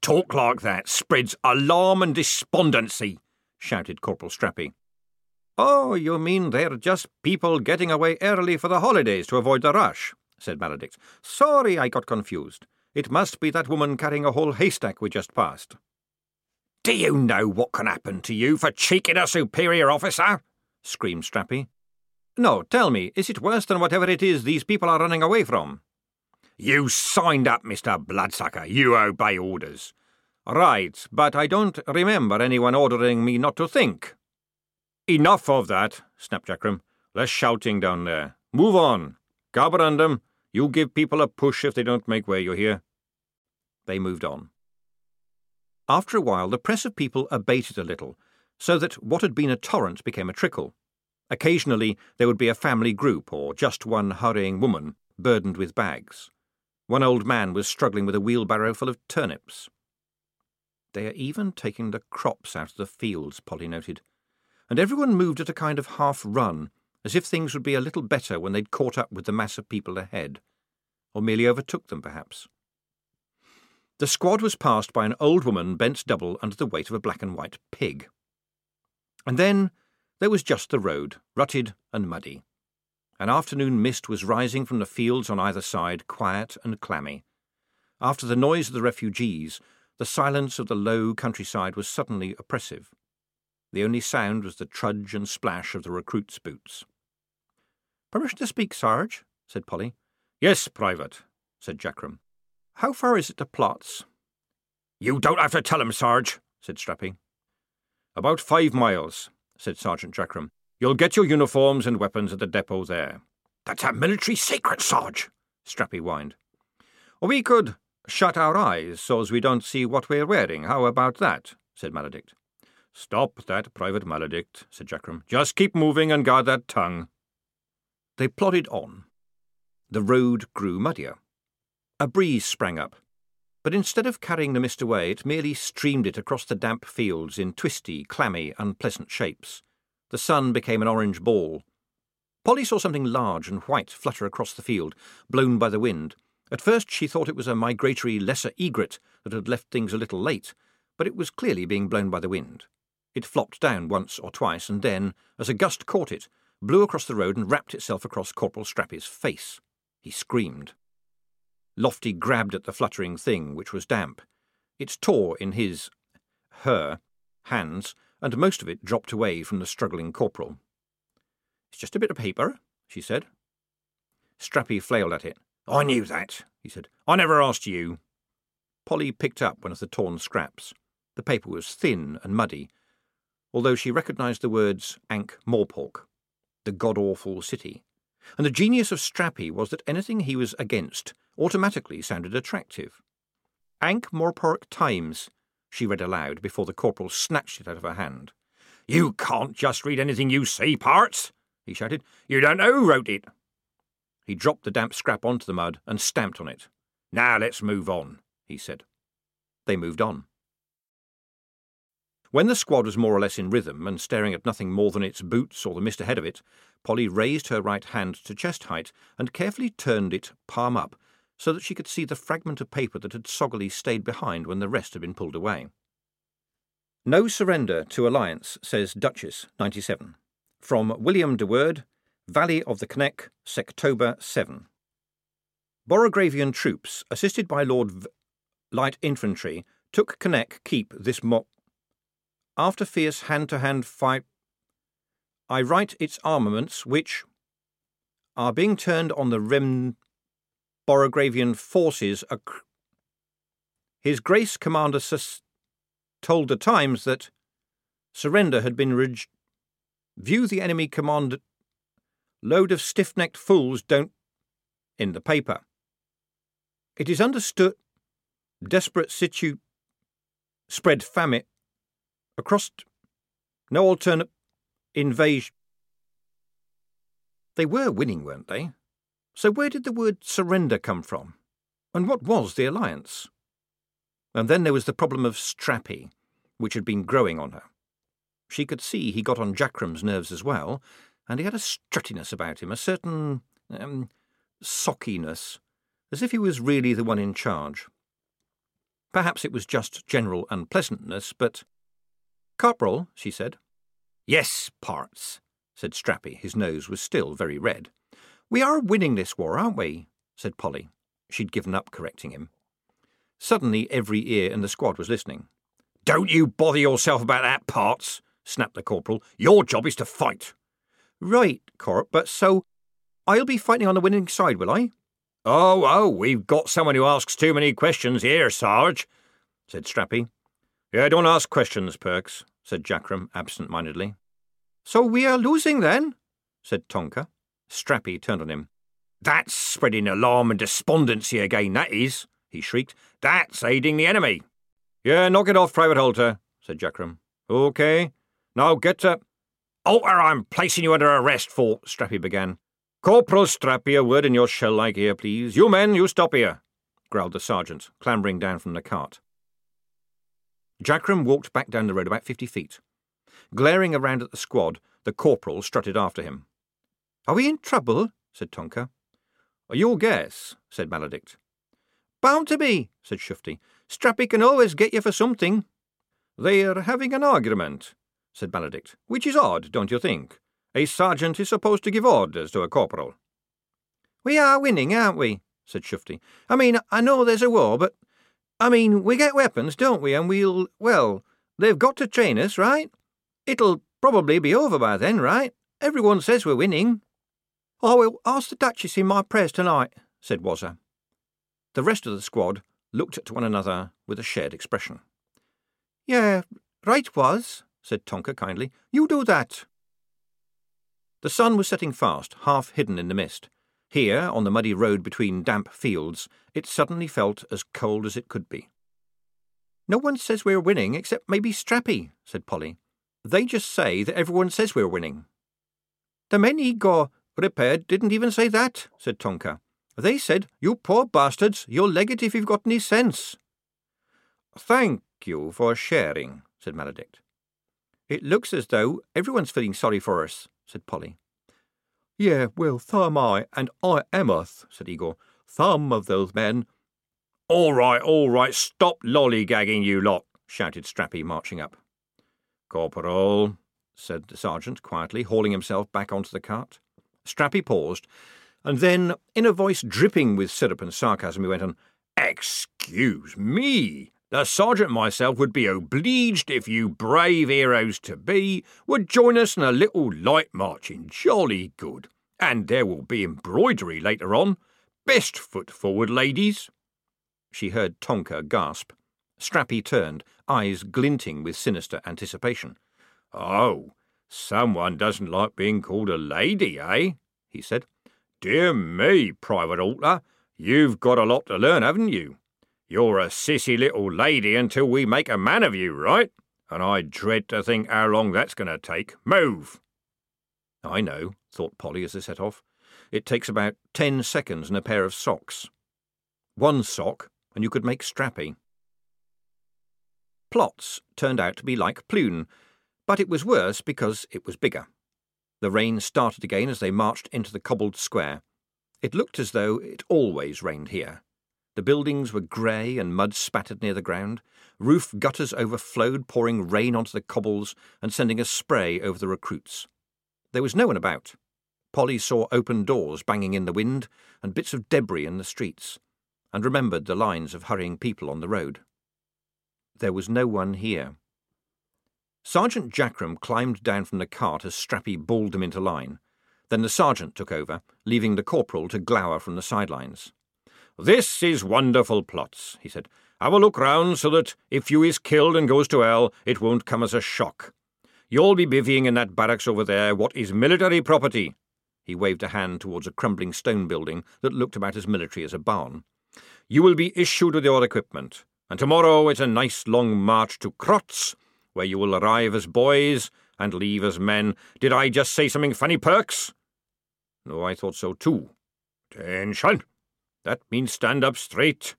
Talk like that spreads alarm and despondency, shouted Corporal Strappi. Oh, you mean they're just people getting away early for the holidays to avoid the rush, said Maladict. Sorry I got confused. It must be that woman carrying a whole haystack we just passed. Do you know what can happen to you for cheeking a superior officer? screamed Strappi. No, tell me, is it worse than whatever it is these people are running away from? You signed up, Mr. Bloodsucker. You obey orders. Right, but I don't remember anyone ordering me not to think. Enough of that, snapped Jackrum. Less shouting down there. Move on. Carborundum, you give people a push if they don't make way, you hear? They moved on. After a while, the press of people abated a little, so that what had been a torrent became a trickle. Occasionally, there would be a family group or just one hurrying woman burdened with bags. One old man was struggling with a wheelbarrow full of turnips. They are even taking the crops out of the fields, Polly noted, and everyone moved at a kind of half run, as if things would be a little better when they'd caught up with the mass of people ahead, or merely overtook them, perhaps. The squad was passed by an old woman bent double under the weight of a black and white pig. And then there was just the road, rutted and muddy. An afternoon mist was rising from the fields on either side, quiet and clammy. After the noise of the refugees, the silence of the low countryside was suddenly oppressive. The only sound was the trudge and splash of the recruits' boots. Permission to speak, Sarge? said Polly. Yes, Private, said Jackrum. How far is it to Plotz? You don't have to tell him, Sarge, said Strappi. About five miles, said Sergeant Jackrum. You'll get your uniforms and weapons at the depot there. That's a military secret, Sarge, Strappi whined. We could shut our eyes so as we don't see what we're wearing. How about that? said Maladict. Stop that, Private Maladict, said Jackrum. Just keep moving and guard that tongue. They plodded on. The road grew muddier. A breeze sprang up, but instead of carrying the mist away, it merely streamed it across the damp fields in twisty, clammy, unpleasant shapes. The sun became an orange ball. Polly saw something large and white flutter across the field, blown by the wind. At first she thought it was a migratory lesser egret that had left things a little late, but it was clearly being blown by the wind. It flopped down once or twice, and then, as a gust caught it, blew across the road and wrapped itself across Corporal Strappi's face. He screamed. Lofty grabbed at the fluttering thing, which was damp. It tore in his, her, hands, and most of it dropped away from the struggling corporal. It's just a bit of paper, she said. Strappi flailed at it. I knew that, he said. I never asked you. Polly picked up one of the torn scraps. The paper was thin and muddy, although she recognised the words Ankh Morpork, the god-awful city. And the genius of Strappi was that anything he was against automatically sounded attractive. Ankh Morpork Times, she read aloud before the corporal snatched it out of her hand. You can't just read anything you see, Parts, he shouted. You don't know who wrote it. He dropped the damp scrap onto the mud and stamped on it. Now let's move on, he said. They moved on. When the squad was more or less in rhythm and staring at nothing more than its boots or the mist ahead of it, Polly raised her right hand to chest height and carefully turned it palm up so that she could see the fragment of paper that had soggily stayed behind when the rest had been pulled away. No surrender to Alliance, says Duchess, 97. From William de Worde, Valley of the Kneck, Sectober 7. Borogravian troops, assisted by Lord v- Light Infantry, took Kneck Keep this mo. After fierce hand-to-hand fight, I write its armaments, which are being turned on the Rem Borogravian forces. Ac- His Grace Commander Sus- told the Times that surrender had been reg- view the enemy command load of stiff-necked fools don't in the paper. It is understood desperate situ spread famine across no alternate invasion. They were winning, weren't they? So where did the word surrender come from? And what was the alliance? And then there was the problem of Strappi, which had been growing on her. She could see he got on Jackrum's nerves as well, and he had a struttiness about him, a certain um, sockiness, as if he was really the one in charge. Perhaps it was just general unpleasantness, but. Corporal, she said. Yes, Parts, said Strappi. His nose was still very red. We are winning this war, aren't we? said Polly. She'd given up correcting him. Suddenly, every ear in the squad was listening. Don't you bother yourself about that, Parts, snapped the corporal. Your job is to fight. Right, Corp, but so I'll be fighting on the winning side, will I? Oh, oh, we've got someone who asks too many questions here, Sarge, said Strappi. Yeah, don't ask questions, Perks, said Jackrum absent mindedly. So we are losing then? said Tonker. Strappi turned on him. That's spreading alarm and despondency again, that is, he shrieked. That's aiding the enemy. Yeah, knock it off, Private Halter, said Jackrum. OK. Now get to. Halter, I'm placing you under arrest for. Strappi began. Corporal Strappi, a word in your shell like ear, please. You men, you stop here, growled the sergeant, clambering down from the cart. Jackrum walked back down the road about fifty feet. Glaring around at the squad, the corporal strutted after him. Are we in trouble? said Tonker. Your guess, said Maladict. Bound to be, said Shufti. Strappi can always get you for something. They're having an argument, said Maladict, which is odd, don't you think? A sergeant is supposed to give orders to a corporal. We are winning, aren't we? said Shufti. I mean, I know there's a war, but I mean, we get weapons, don't we? And we'll, well, they've got to train us, right? It'll probably be over by then, right? Everyone says we're winning. I will ask the Duchess in my prayers tonight, said Wazzer. The rest of the squad looked at one another with a shared expression. Yeah, right was, said Tonker kindly. You do that. The sun was setting fast, half hidden in the mist. Here, on the muddy road between damp fields, it suddenly felt as cold as it could be. No one says we're winning except maybe Strappi, said Polly. They just say that everyone says we're winning. The men got repaired didn't even say that, said Tonker. They said, You poor bastards, you'll leg it if you've got any sense. Thank you for sharing, said Maladict. It looks as though everyone's feeling sorry for us, said Polly. Yeah, well, so am I, and I ameth, said Igor. Thumb of those men. All right, all right, stop lollygagging, you lot, shouted Strappi, marching up. Corporal, said the sergeant quietly, hauling himself back onto the cart. Strappi paused, and then, in a voice dripping with syrup and sarcasm, he went on, Excuse me, the sergeant myself would be obliged if you brave heroes to be would join us in a little light marching. Jolly good. And there will be embroidery later on. Best foot forward, ladies. She heard Tonker gasp. Strappi turned, eyes glinting with sinister anticipation. Oh, someone doesn't like being called a lady, eh? he said. Dear me, Private Halter, you've got a lot to learn, haven't you? You're a sissy little lady until we make a man of you, right? And I dread to think how long that's going to take. Move! I know, thought Polly as they set off. It takes about ten seconds and a pair of socks. One sock, and you could make Strappi. Plotz turned out to be like Plün, but it was worse because it was bigger. The rain started again as they marched into the cobbled square. It looked as though it always rained here. The buildings were grey and mud spattered near the ground. Roof gutters overflowed, pouring rain onto the cobbles and sending a spray over the recruits. There was no one about. Polly saw open doors banging in the wind and bits of debris in the streets, and remembered the lines of hurrying people on the road. There was no one here. Sergeant Jackrum climbed down from the cart as Strappi bawled him into line. Then the sergeant took over, leaving the corporal to glower from the sidelines. This is wonderful Plotz, he said. Have a look round so that if you is killed and goes to hell, it won't come as a shock. You'll be bivvying in that barracks over there, what is military property. He waved a hand towards a crumbling stone building that looked about as military as a barn. You will be issued with your equipment, and tomorrow it's a nice long march to Krotz, where you will arrive as boys and leave as men. Did I just say something funny, Perks? No, I thought so too. Attention! That means stand up straight.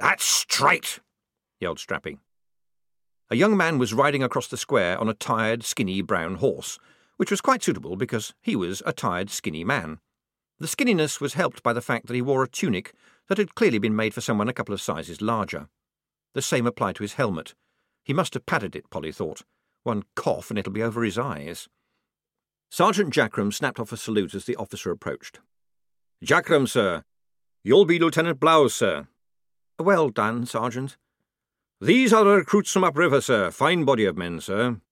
That's straight, yelled Strappi. A young man was riding across the square on a tired, skinny brown horse, which was quite suitable because he was a tired, skinny man. The skinniness was helped by the fact that he wore a tunic that had clearly been made for someone a couple of sizes larger. The same applied to his helmet. He must have padded it, Polly thought. One cough and it'll be over his eyes. Sergeant Jackrum snapped off a salute as the officer approached. Jackrum, sir, You'll be Lieutenant Blouse, sir. Well done, Sergeant. These are the recruits from upriver, sir. Fine body of men, sir.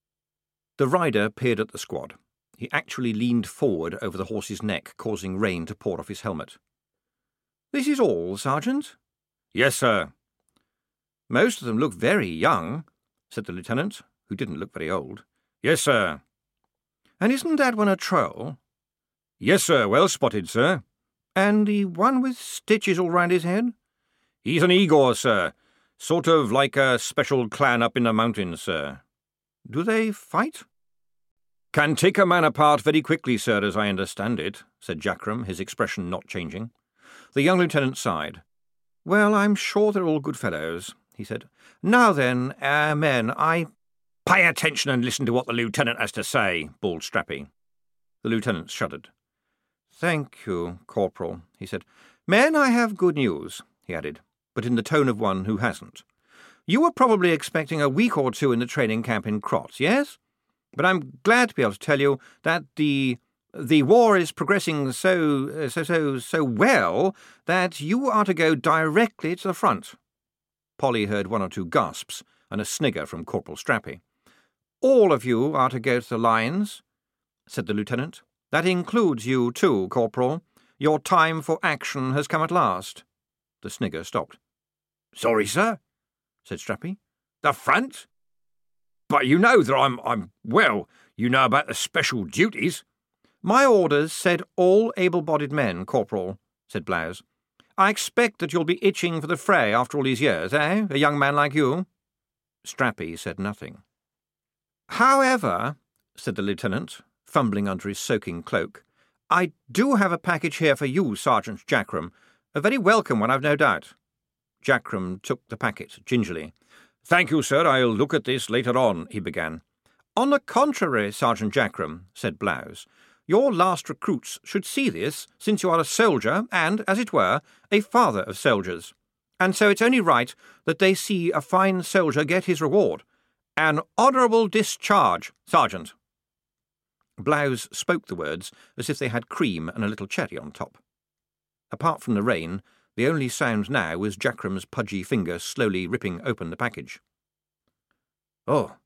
The rider peered at the squad. He actually leaned forward over the horse's neck, causing rain to pour off his helmet. This is all, Sergeant? Yes, sir. Most of them look very young, said the lieutenant, who didn't look very old. Yes, sir. And isn't that one a troll? Yes, sir. Well spotted, sir. And the one with stitches all round his head? He's an Igor, sir. Sort of like a special clan up in the mountains, sir. Do they fight? Can take a man apart very quickly, sir, as I understand it, said Jackrum, his expression not changing. The young lieutenant sighed. Well, I'm sure they're all good fellows, he said. Now then, uh, men, I. Pay attention and listen to what the lieutenant has to say, bawled Strappi. The lieutenant shuddered. Thank you, Corporal, he said. Men, I have good news, he added, but in the tone of one who hasn't. You were probably expecting a week or two in the training camp in Krotz, yes? But I'm glad to be able to tell you that the the war is progressing so so so so well that you are to go directly to the front. Polly heard one or two gasps and a snigger from Corporal Strappi. All of you are to go to the lines, said the lieutenant. That includes you too, Corporal. Your time for action has come at last. The snigger stopped. Sorry, sir, said Strappi. The front? But you know that I'm, I'm, well, you know about the special duties. My orders said all able bodied men, Corporal, said Blouse. I expect that you'll be itching for the fray after all these years, eh? A young man like you? Strappi said nothing. However, said the lieutenant, fumbling under his soaking cloak, I do have a package here for you, Sergeant Jackrum. A very welcome one, I've no doubt. Jackrum took the packet gingerly. Thank you, sir. I'll look at this later on, he began. On the contrary, Sergeant Jackrum, said Blouse, your last recruits should see this, since you are a soldier and, as it were, a father of soldiers. And so it's only right that they see a fine soldier get his reward. An honourable discharge, Sergeant. Blouse spoke the words as if they had cream and a little cherry on top. Apart from the rain, the only sound now was Jackrum's pudgy finger slowly ripping open the package. Oh,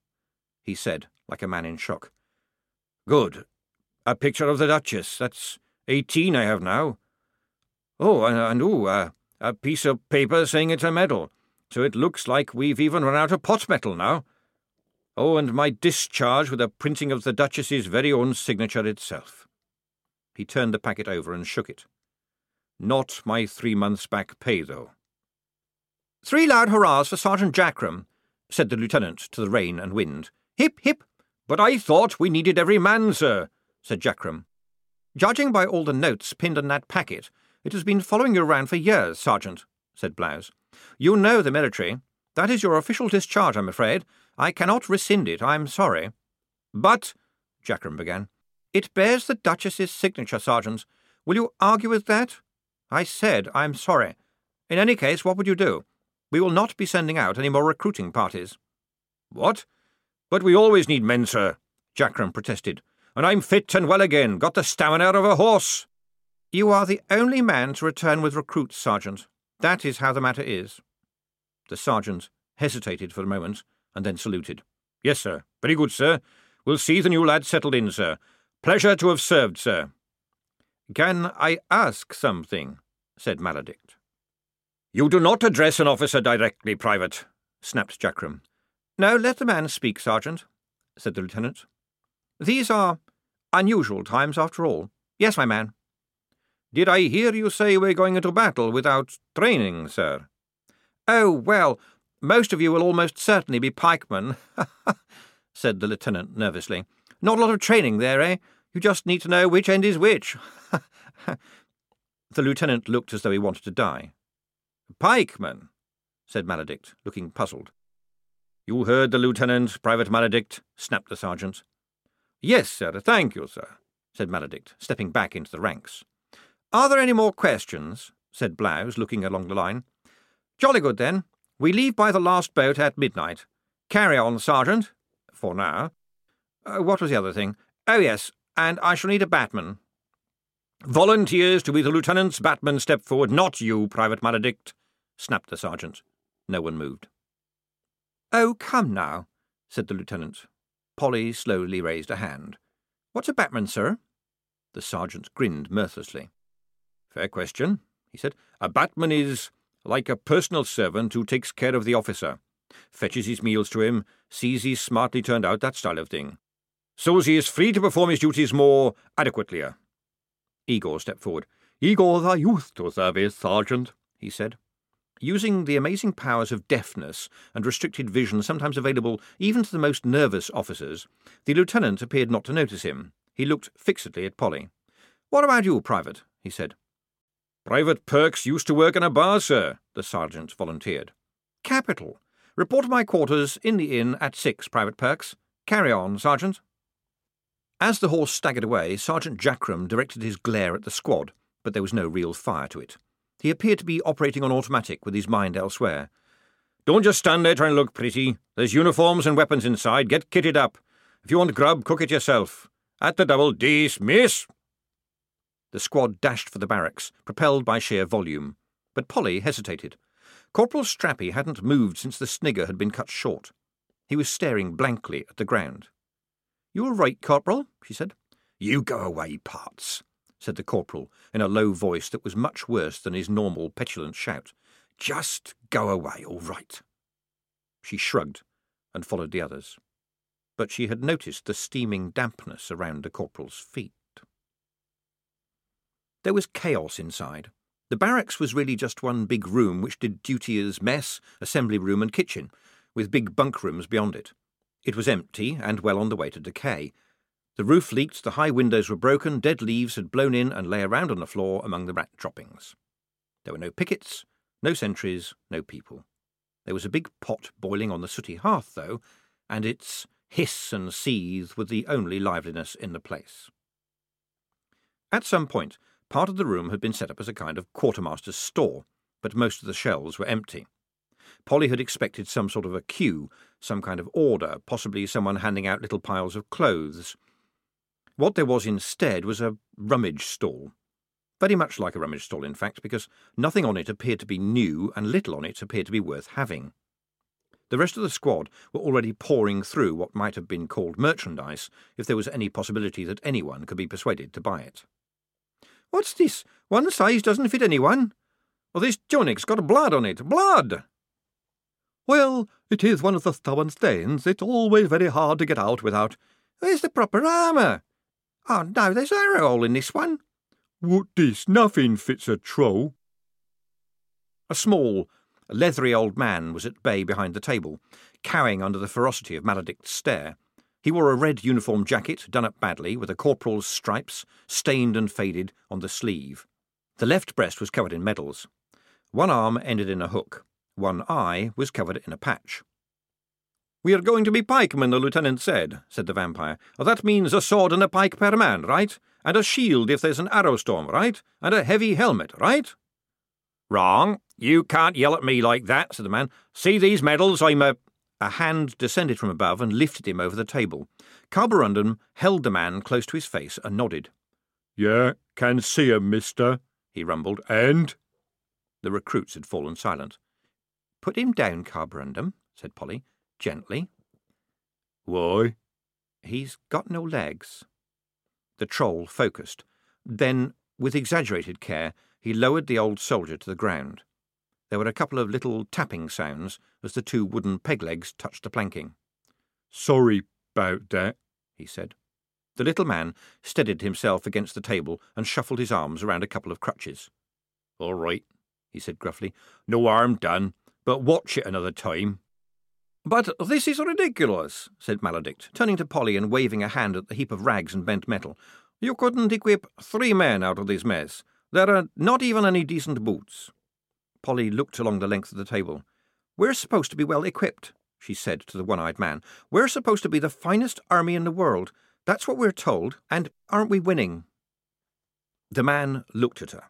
he said, like a man in shock. Good. A picture of the Duchess. That's eighteen I have now. Oh, and, and ooh, uh, a piece of paper saying it's a medal. So it looks like we've even run out of pot metal now. Oh, and my discharge with a printing of the Duchess's very own signature itself. He turned the packet over and shook it. Not my three months' back pay, though. Three loud hurrahs for Sergeant Jackrum, said the lieutenant to the rain and wind. Hip, hip! But I thought we needed every man, sir, said Jackrum. Judging by all the notes pinned on that packet, it has been following you around for years, Sergeant, said Blouse. You know the military. That is your official discharge, I'm afraid. I cannot rescind it, I'm sorry. But, Jackrum began. It bears the Duchess's signature, Sergeant. Will you argue with that? I said I'm sorry. In any case, what would you do? We will not be sending out any more recruiting parties. What? But we always need men, sir, Jackrum protested. And I'm fit and well again, got the stamina of a horse. You are the only man to return with recruits, Sergeant. That is how the matter is. The sergeant hesitated for a moment and then saluted. Yes, sir. Very good, sir. We'll see the new lad settled in, sir. Pleasure to have served, sir. Can I ask something? said Maladict. You do not address an officer directly, Private, snapped Jackrum. No, let the man speak, Sergeant, said the lieutenant. These are unusual times, after all. Yes, my man. Did I hear you say we're going into battle without training, sir? Oh, well, most of you will almost certainly be pikemen, said the lieutenant nervously. Not a lot of training there, eh? You just need to know which end is which. the lieutenant looked as though he wanted to die. Pikeman, said Maladict, looking puzzled. You heard the lieutenant, Private Maladict, snapped the sergeant. Yes, sir, thank you, sir, said Maladict, stepping back into the ranks. Are there any more questions? said Blouse, looking along the line. Jolly good, then. We leave by the last boat at midnight. Carry on, Sergeant. For now. Uh, what was the other thing? Oh, yes, and I shall need a batman. Volunteers to be the lieutenant's batman step forward, not you, Private Maladict, snapped the sergeant. No one moved. Oh, come now, said the lieutenant. Polly slowly raised a hand. What's a batman, sir? The sergeant grinned mirthlessly. Fair question, he said. A batman is like a personal servant who takes care of the officer, fetches his meals to him, sees he's smartly turned out, that style of thing. So as he is free to perform his duties more adequately. Igor stepped forward. Igor the youth to service, Sergeant, he said. Using the amazing powers of deafness and restricted vision sometimes available even to the most nervous officers, the lieutenant appeared not to notice him. He looked fixedly at Polly. What about you, Private? he said. Private Perks used to work in a bar, sir, the sergeant volunteered. Capital. Report my quarters in the inn at six, Private Perks. Carry on, Sergeant. As the horse staggered away, Sergeant Jackrum directed his glare at the squad, but there was no real fire to it. He appeared to be operating on automatic with his mind elsewhere. Don't just stand there trying to look pretty. There's uniforms and weapons inside. Get kitted up. If you want grub, cook it yourself. At the double, dismiss! The squad dashed for the barracks, propelled by sheer volume. But Polly hesitated. Corporal Strappi hadn't moved since the snigger had been cut short. He was staring blankly at the ground. You are right, Corporal? she said. You go away, Potts, said the corporal in a low voice that was much worse than his normal petulant shout. Just go away, all right. She shrugged and followed the others. But she had noticed the steaming dampness around the corporal's feet. There was chaos inside. The barracks was really just one big room which did duty as mess, assembly room, and kitchen, with big bunk rooms beyond it. It was empty and well on the way to decay, the roof leaked, the high windows were broken, dead leaves had blown in and lay around on the floor among the rat droppings. There were no pickets, no sentries, no people. There was a big pot boiling on the sooty hearth, though, and its hiss and seethe were the only liveliness in the place. At some point, part of the room had been set up as a kind of quartermaster's store, but most of the shelves were empty. Polly had expected some sort of a queue, some kind of order, possibly someone handing out little piles of clothes, what there was instead was a rummage stall. Very much like a rummage stall, in fact, because nothing on it appeared to be new and little on it appeared to be worth having. The rest of the squad were already pouring through what might have been called merchandise if there was any possibility that anyone could be persuaded to buy it. What's this? One size doesn't fit anyone. Well, this tunic's got blood on it. Blood! Well, it is one of the stubborn stains. It's always very hard to get out without. Where's the proper armour? Oh, no, there's arrow hole in this one. What this? Nothing fits a troll. A small, leathery old man was at bay behind the table, cowing under the ferocity of Maladict's stare. He wore a red uniform jacket, done up badly, with a corporal's stripes, stained and faded, on the sleeve. The left breast was covered in medals. One arm ended in a hook. One eye was covered in a patch. We are going to be pikemen, the lieutenant said, said the vampire. Oh, that means a sword and a pike per man, right? And a shield if there's an arrow storm, right? And a heavy helmet, right? Wrong. You can't yell at me like that, said the man. See these medals? I'm a. A hand descended from above and lifted him over the table. Carborundum held the man close to his face and nodded. Yeah, can see him, mister, he rumbled. And? The recruits had fallen silent. Put him down, Carborundum, said Polly gently. Why? He's got no legs. The troll focused. Then, with exaggerated care, he lowered the old soldier to the ground. There were a couple of little tapping sounds as the two wooden peg legs touched the planking. Sorry about that, he said. The little man steadied himself against the table and shuffled his arms around a couple of crutches. All right, he said gruffly. No harm done, but watch it another time. But this is ridiculous, said Maladict, turning to Polly and waving a hand at the heap of rags and bent metal. You couldn't equip three men out of this mess. There are not even any decent boots. Polly looked along the length of the table. We're supposed to be well equipped, she said to the one eyed man. We're supposed to be the finest army in the world. That's what we're told, and aren't we winning? The man looked at her.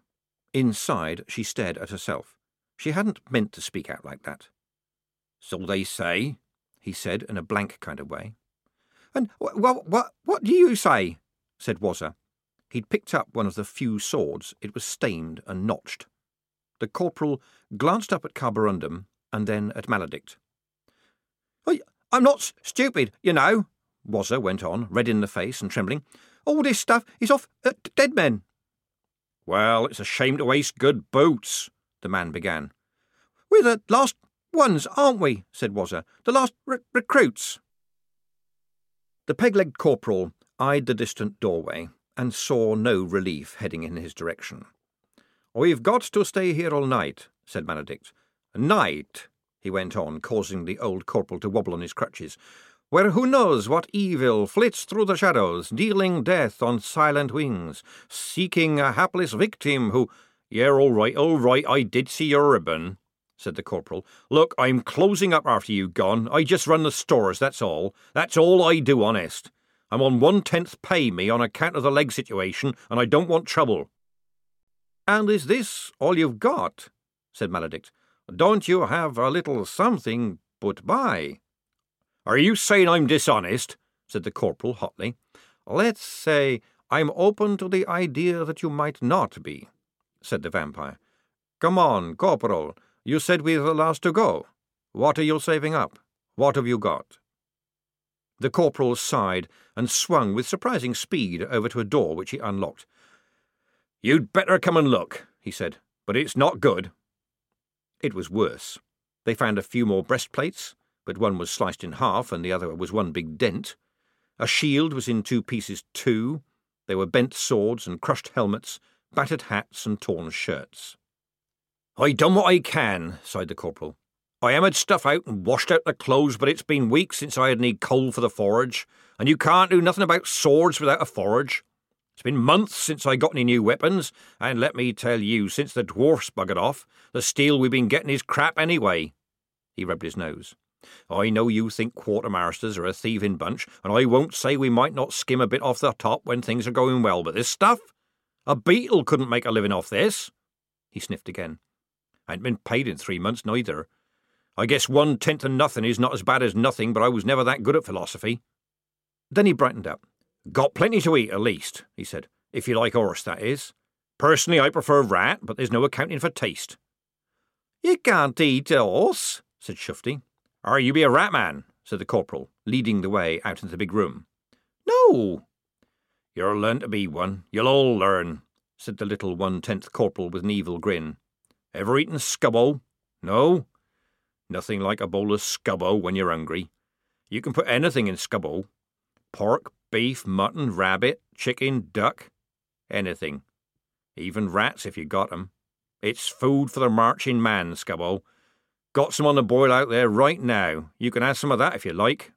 Inside, she stared at herself. She hadn't meant to speak out like that. So they say, he said in a blank kind of way. And what, what, what do you say? said Wazzer. He'd picked up one of the few swords. It was stained and notched. The corporal glanced up at Carborundum and then at Maladict. I'm not stupid, you know, Wazzer went on, red in the face and trembling. All this stuff is off at dead men. Well, it's a shame to waste good boots, the man began. We're the last ones, aren't we? said Wazzer. The last re- recruits. The peg-legged corporal eyed the distant doorway and saw no relief heading in his direction. We've got to stay here all night, said Benedict. Night, he went on, causing the old corporal to wobble on his crutches, where who knows what evil flits through the shadows, dealing death on silent wings, seeking a hapless victim who. Yeah, all right, all right, I did see your ribbon, said the corporal. Look, I'm closing up after you gone. I just run the stores, that's all. That's all I do, honest. I'm on one tenth pay me on account of the leg situation, and I don't want trouble. And is this all you've got? said Maladict. Don't you have a little something put by? Are you saying I'm dishonest? said the corporal hotly. Let's say I'm open to the idea that you might not be, said the vampire. Come on, corporal. You said we were the last to go. What are you saving up? What have you got? The corporal sighed and swung with surprising speed over to a door which he unlocked. You'd better come and look, he said, but it's not good. It was worse. They found a few more breastplates, but one was sliced in half and the other was one big dent. A shield was in two pieces too. There were bent swords and crushed helmets, battered hats and torn shirts. I done what I can, sighed the corporal. I hammered stuff out and washed out the clothes, but it's been weeks since I had any coal for the forge, and you can't do nothing about swords without a forge. It's been months since I got any new weapons, and let me tell you, since the dwarfs buggered off, the steel we've been getting is crap anyway. He rubbed his nose. I know you think quartermasters are a thieving bunch, and I won't say we might not skim a bit off the top when things are going well, but this stuff? A beetle couldn't make a living off this. He sniffed again. I ain't been paid in three months, neither. I guess one tenth of nothing is not as bad as nothing, but I was never that good at philosophy. Then he brightened up. Got plenty to eat, at least, he said. If you like horse, that is. Personally, I prefer rat, but there's no accounting for taste. You can't eat a horse, said Shufti. Or you be a rat man, said the corporal, leading the way out into the big room. No. You'll learn to be one. You'll all learn, said the little one-tenth corporal with an evil grin. Ever eaten scubbo? No? Nothing like a bowl of scubbo when you're hungry. You can put anything in scubbo. Pork, beef, mutton, rabbit, chicken, duck. Anything. Even rats if you got 'em. It's food for the marching man, scubbo. Got some on the boil out there right now. You can have some of that if you like.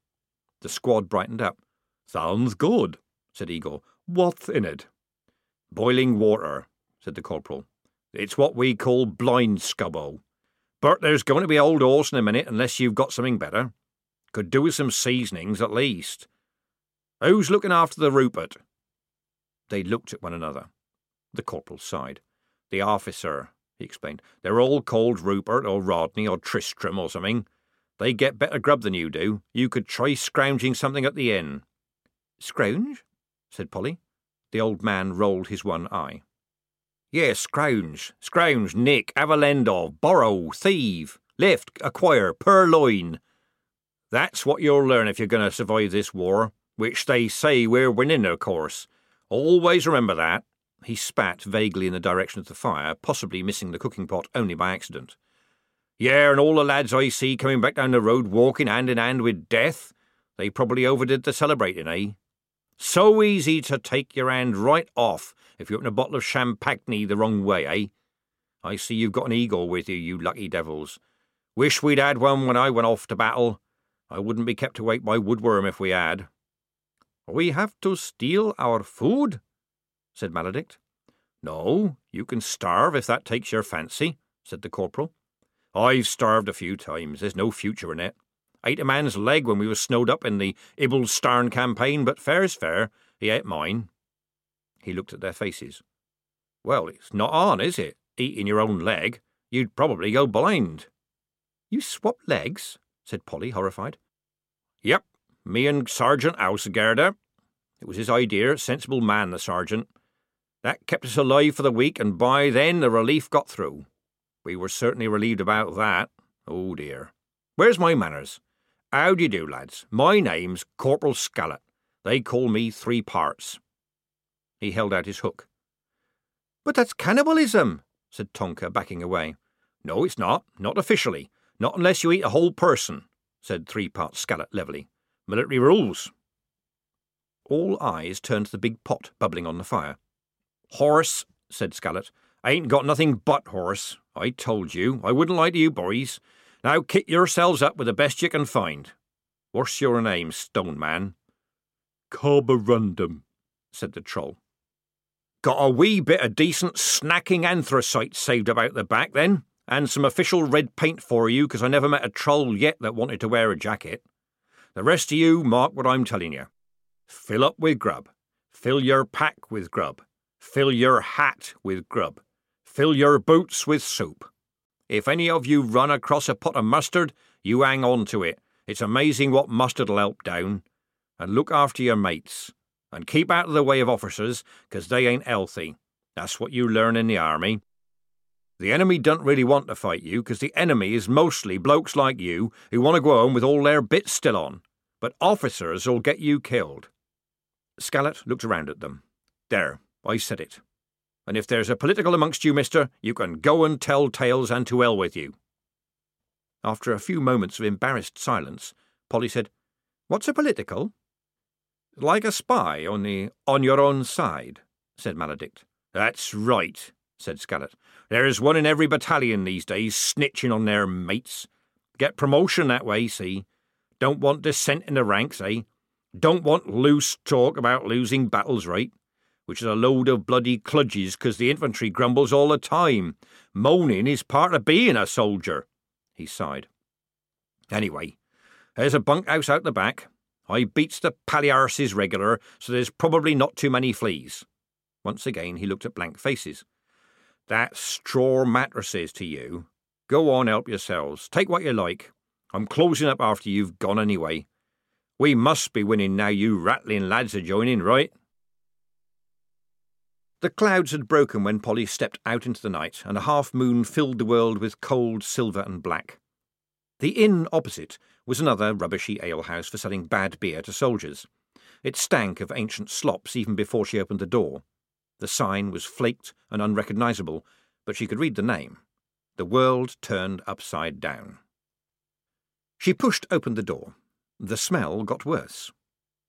The squad brightened up. Sounds good, said Igor. What's in it? Boiling water, said the corporal. It's what we call blind scubbo. But there's going to be old horse in a minute unless you've got something better. Could do with some seasonings at least. Who's looking after the Rupert? They looked at one another. The corporal sighed. The officer, he explained. They're all called Rupert or Rodney or Tristram or something. They get better grub than you do. You could try scrounging something at the inn. Scrounge? said Polly. The old man rolled his one eye. Yes, scrounge, scrounge, nick, have a lend of, borrow, thieve, lift, acquire, purloin. That's what you'll learn if you're going to survive this war, which they say we're winning, of course. Always remember that. He spat vaguely in the direction of the fire, possibly missing the cooking pot only by accident. Yeah, and all the lads I see coming back down the road walking hand in hand with death, they probably overdid the celebrating, eh? So easy to take your hand right off if you open a bottle of champagne the wrong way, eh? I see you've got an Igor with you, you lucky devils. Wish we'd had one when I went off to battle. I wouldn't be kept awake by woodworm if we had. We have to steal our food? said Maladict. No, you can starve if that takes your fancy, said the corporal. I've starved a few times. There's no future in it. Ate a man's leg when we was snowed up in the Ibelstarn campaign, but fair's fair. He ate mine. He looked at their faces. Well, it's not on, is it? Eating your own leg. You'd probably go blind. You swapped legs? said Polly, horrified. Yep, me and Sergeant Ausgerda. It was his idea, sensible man, the sergeant. That kept us alive for the week, and by then the relief got through. We were certainly relieved about that. Oh dear. Where's my manners? How do you do, lads? My name's Corporal Scallot. They call me Three Parts. He held out his hook. But that's cannibalism, said Tonker, backing away. No, it's not. Not officially. Not unless you eat a whole person, said Three Parts Scallot levelly. Military rules. All eyes turned to the big pot bubbling on the fire. Horse, said Scallot. I ain't got nothing but horse. I told you. I wouldn't lie to you, boys. Now kit yourselves up with the best you can find. What's your name, Stone Man? Carborundum, said the troll. Got a wee bit of decent snacking anthracite saved about the back, then, and some official red paint for you, because I never met a troll yet that wanted to wear a jacket. The rest of you mark what I'm telling you. Fill up with grub. Fill your pack with grub. Fill your hat with grub. Fill your boots with soup. If any of you run across a pot of mustard, you hang on to it. It's amazing what mustard'll help down. And look after your mates. And keep out of the way of officers, 'cause they ain't healthy. That's what you learn in the army. The enemy don't really want to fight you, 'cause the enemy is mostly blokes like you who want to go home with all their bits still on. But officers'll get you killed. Scallot looked around at them. There, I said it. And if there's a political amongst you, mister, you can go and tell tales and to hell with you. After a few moments of embarrassed silence, Polly said, What's a political? Like a spy, only on your own side, said Maladict. That's right, said Scallot. There's one in every battalion these days snitching on their mates. Get promotion that way, see? Don't want dissent in the ranks, eh? Don't want loose talk about losing battles, right? Which is a load of bloody kludges, 'cause the infantry grumbles all the time. Moaning is part of being a soldier. He sighed. Anyway, there's a bunkhouse out the back. I beats the palliasses regular, so there's probably not too many fleas. Once again he looked at blank faces. That's straw mattresses to you. Go on, help yourselves. Take what you like. I'm closing up after you've gone anyway. We must be winning now you rattling lads are joining, right? The clouds had broken when Polly stepped out into the night, and a half moon filled the world with cold silver and black. The inn opposite was another rubbishy alehouse for selling bad beer to soldiers. It stank of ancient slops even before she opened the door. The sign was flaked and unrecognisable, but she could read the name. The world turned upside down. She pushed open the door. The smell got worse.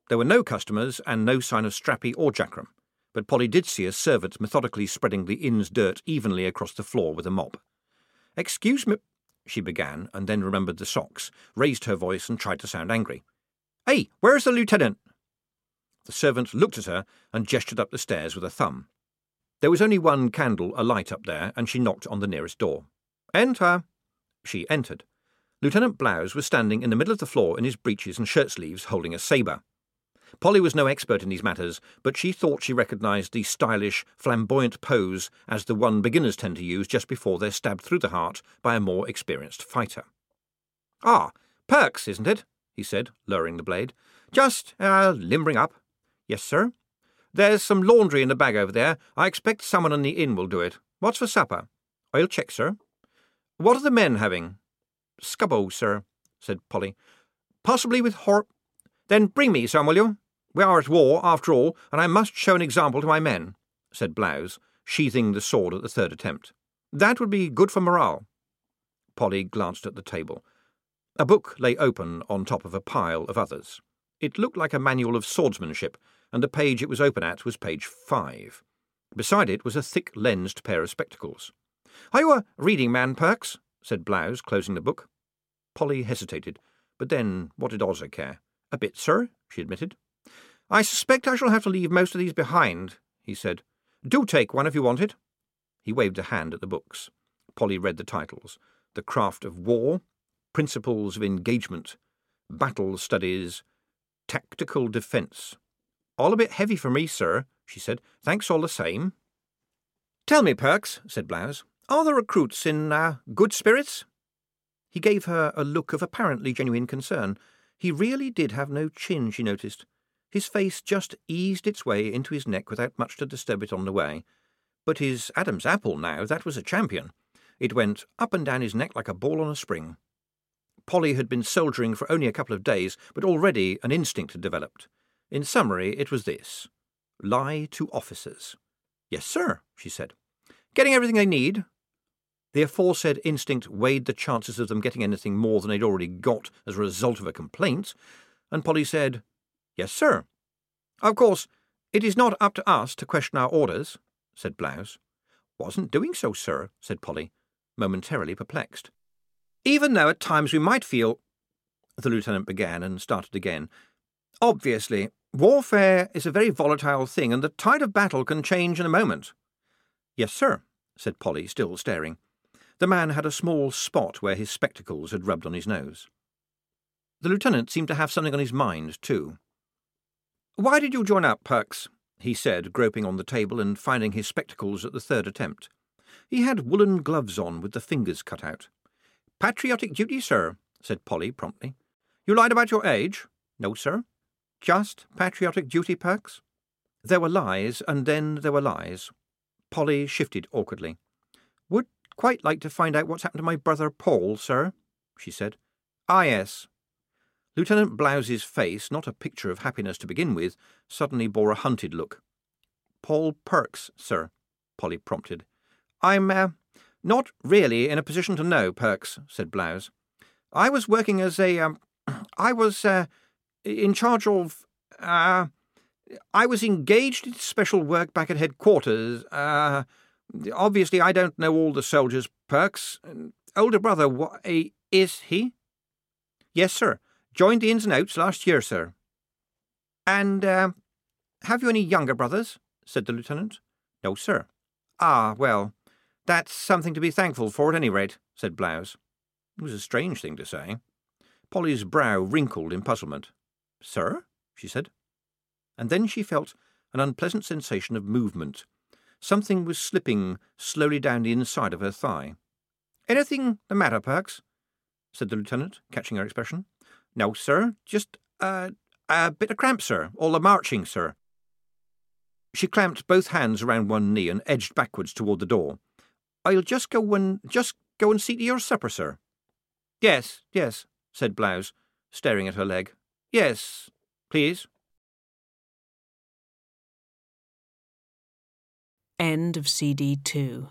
There were no customers and no sign of Strappi or Jackrum, but Polly did see a servant methodically spreading the inn's dirt evenly across the floor with a mop. Excuse me, she began, and then remembered the socks, raised her voice, and tried to sound angry. Hey, where's the lieutenant? The servant looked at her and gestured up the stairs with a thumb. There was only one candle alight up there, and she knocked on the nearest door. Enter. She entered. Lieutenant Blouse was standing in the middle of the floor in his breeches and shirt sleeves, holding a sabre. Polly was no expert in these matters, but she thought she recognised the stylish, flamboyant pose as the one beginners tend to use just before they're stabbed through the heart by a more experienced fighter. Ah, Perks, isn't it? he said, lowering the blade. Just, uh, limbering up. Yes, sir. There's some laundry in the bag over there. I expect someone in the inn will do it. What's for supper? I'll check, sir. What are the men having? Scubbo, sir, said Polly. Possibly with hor. Then bring me some, will you? We are at war, after all, and I must show an example to my men, said Blouse, sheathing the sword at the third attempt. That would be good for morale. Polly glanced at the table. A book lay open on top of a pile of others. It looked like a manual of swordsmanship, and the page it was open at was page five. Beside it was a thick lensed pair of spectacles. Are you a reading man, Perks? said Blouse, closing the book. Polly hesitated, but then what did Ozzer care? A bit, sir, she admitted. I suspect I shall have to leave most of these behind, he said. Do take one if you want it. He waved a hand at the books. Polly read the titles The Craft of War, Principles of Engagement, Battle Studies, Tactical Defence. All a bit heavy for me, sir, she said. Thanks all the same. Tell me, Perks, said Blouse, are the recruits in uh, good spirits? He gave her a look of apparently genuine concern. He really did have no chin, she noticed. His face just eased its way into his neck without much to disturb it on the way. But his Adam's apple now, that was a champion. It went up and down his neck like a ball on a spring. Polly had been soldiering for only a couple of days, but already an instinct had developed. In summary, it was this lie to officers. Yes, sir, she said. Getting everything they need? The aforesaid instinct weighed the chances of them getting anything more than they'd already got as a result of a complaint, and Polly said, Yes, sir. Of course, it is not up to us to question our orders, said Blouse. Wasn't doing so, sir, said Polly, momentarily perplexed. Even though at times we might feel. The lieutenant began and started again. Obviously, warfare is a very volatile thing, and the tide of battle can change in a moment. Yes, sir, said Polly, still staring. The man had a small spot where his spectacles had rubbed on his nose. The lieutenant seemed to have something on his mind, too. Why did you join up, Perks? he said, groping on the table and finding his spectacles at the third attempt. He had woollen gloves on with the fingers cut out. Patriotic duty, sir, said Polly promptly. You lied about your age? No, sir. Just patriotic duty, Perks? There were lies, and then there were lies. Polly shifted awkwardly. Would quite like to find out what's happened to my brother Paul, sir, she said. Ah, yes. Lieutenant Blouse's face, not a picture of happiness to begin with, suddenly bore a hunted look. Paul Perks, sir, Polly prompted. I'm, uh, not really in a position to know, Perks, said Blouse. I was working as a, um, I was, uh, in charge of, uh, I was engaged in special work back at headquarters. Uh, obviously, I don't know all the soldiers' perks. Older brother, what, is he? Yes, sir. Joined the ins and outs last year, sir. And, uh, have you any younger brothers? said the lieutenant. No, sir. Ah, well, that's something to be thankful for at any rate, said Blouse. It was a strange thing to say. Polly's brow wrinkled in puzzlement. Sir? she said. And then she felt an unpleasant sensation of movement. Something was slipping slowly down the inside of her thigh. Anything the matter, Perks? said the lieutenant, catching her expression. No, sir. Just uh, a bit of cramp, sir. All the marching, sir. She clamped both hands around one knee and edged backwards toward the door. I'll just go and just go and see to your supper, sir. Yes, yes, said Blouse, staring at her leg. Yes, please. End of CD 2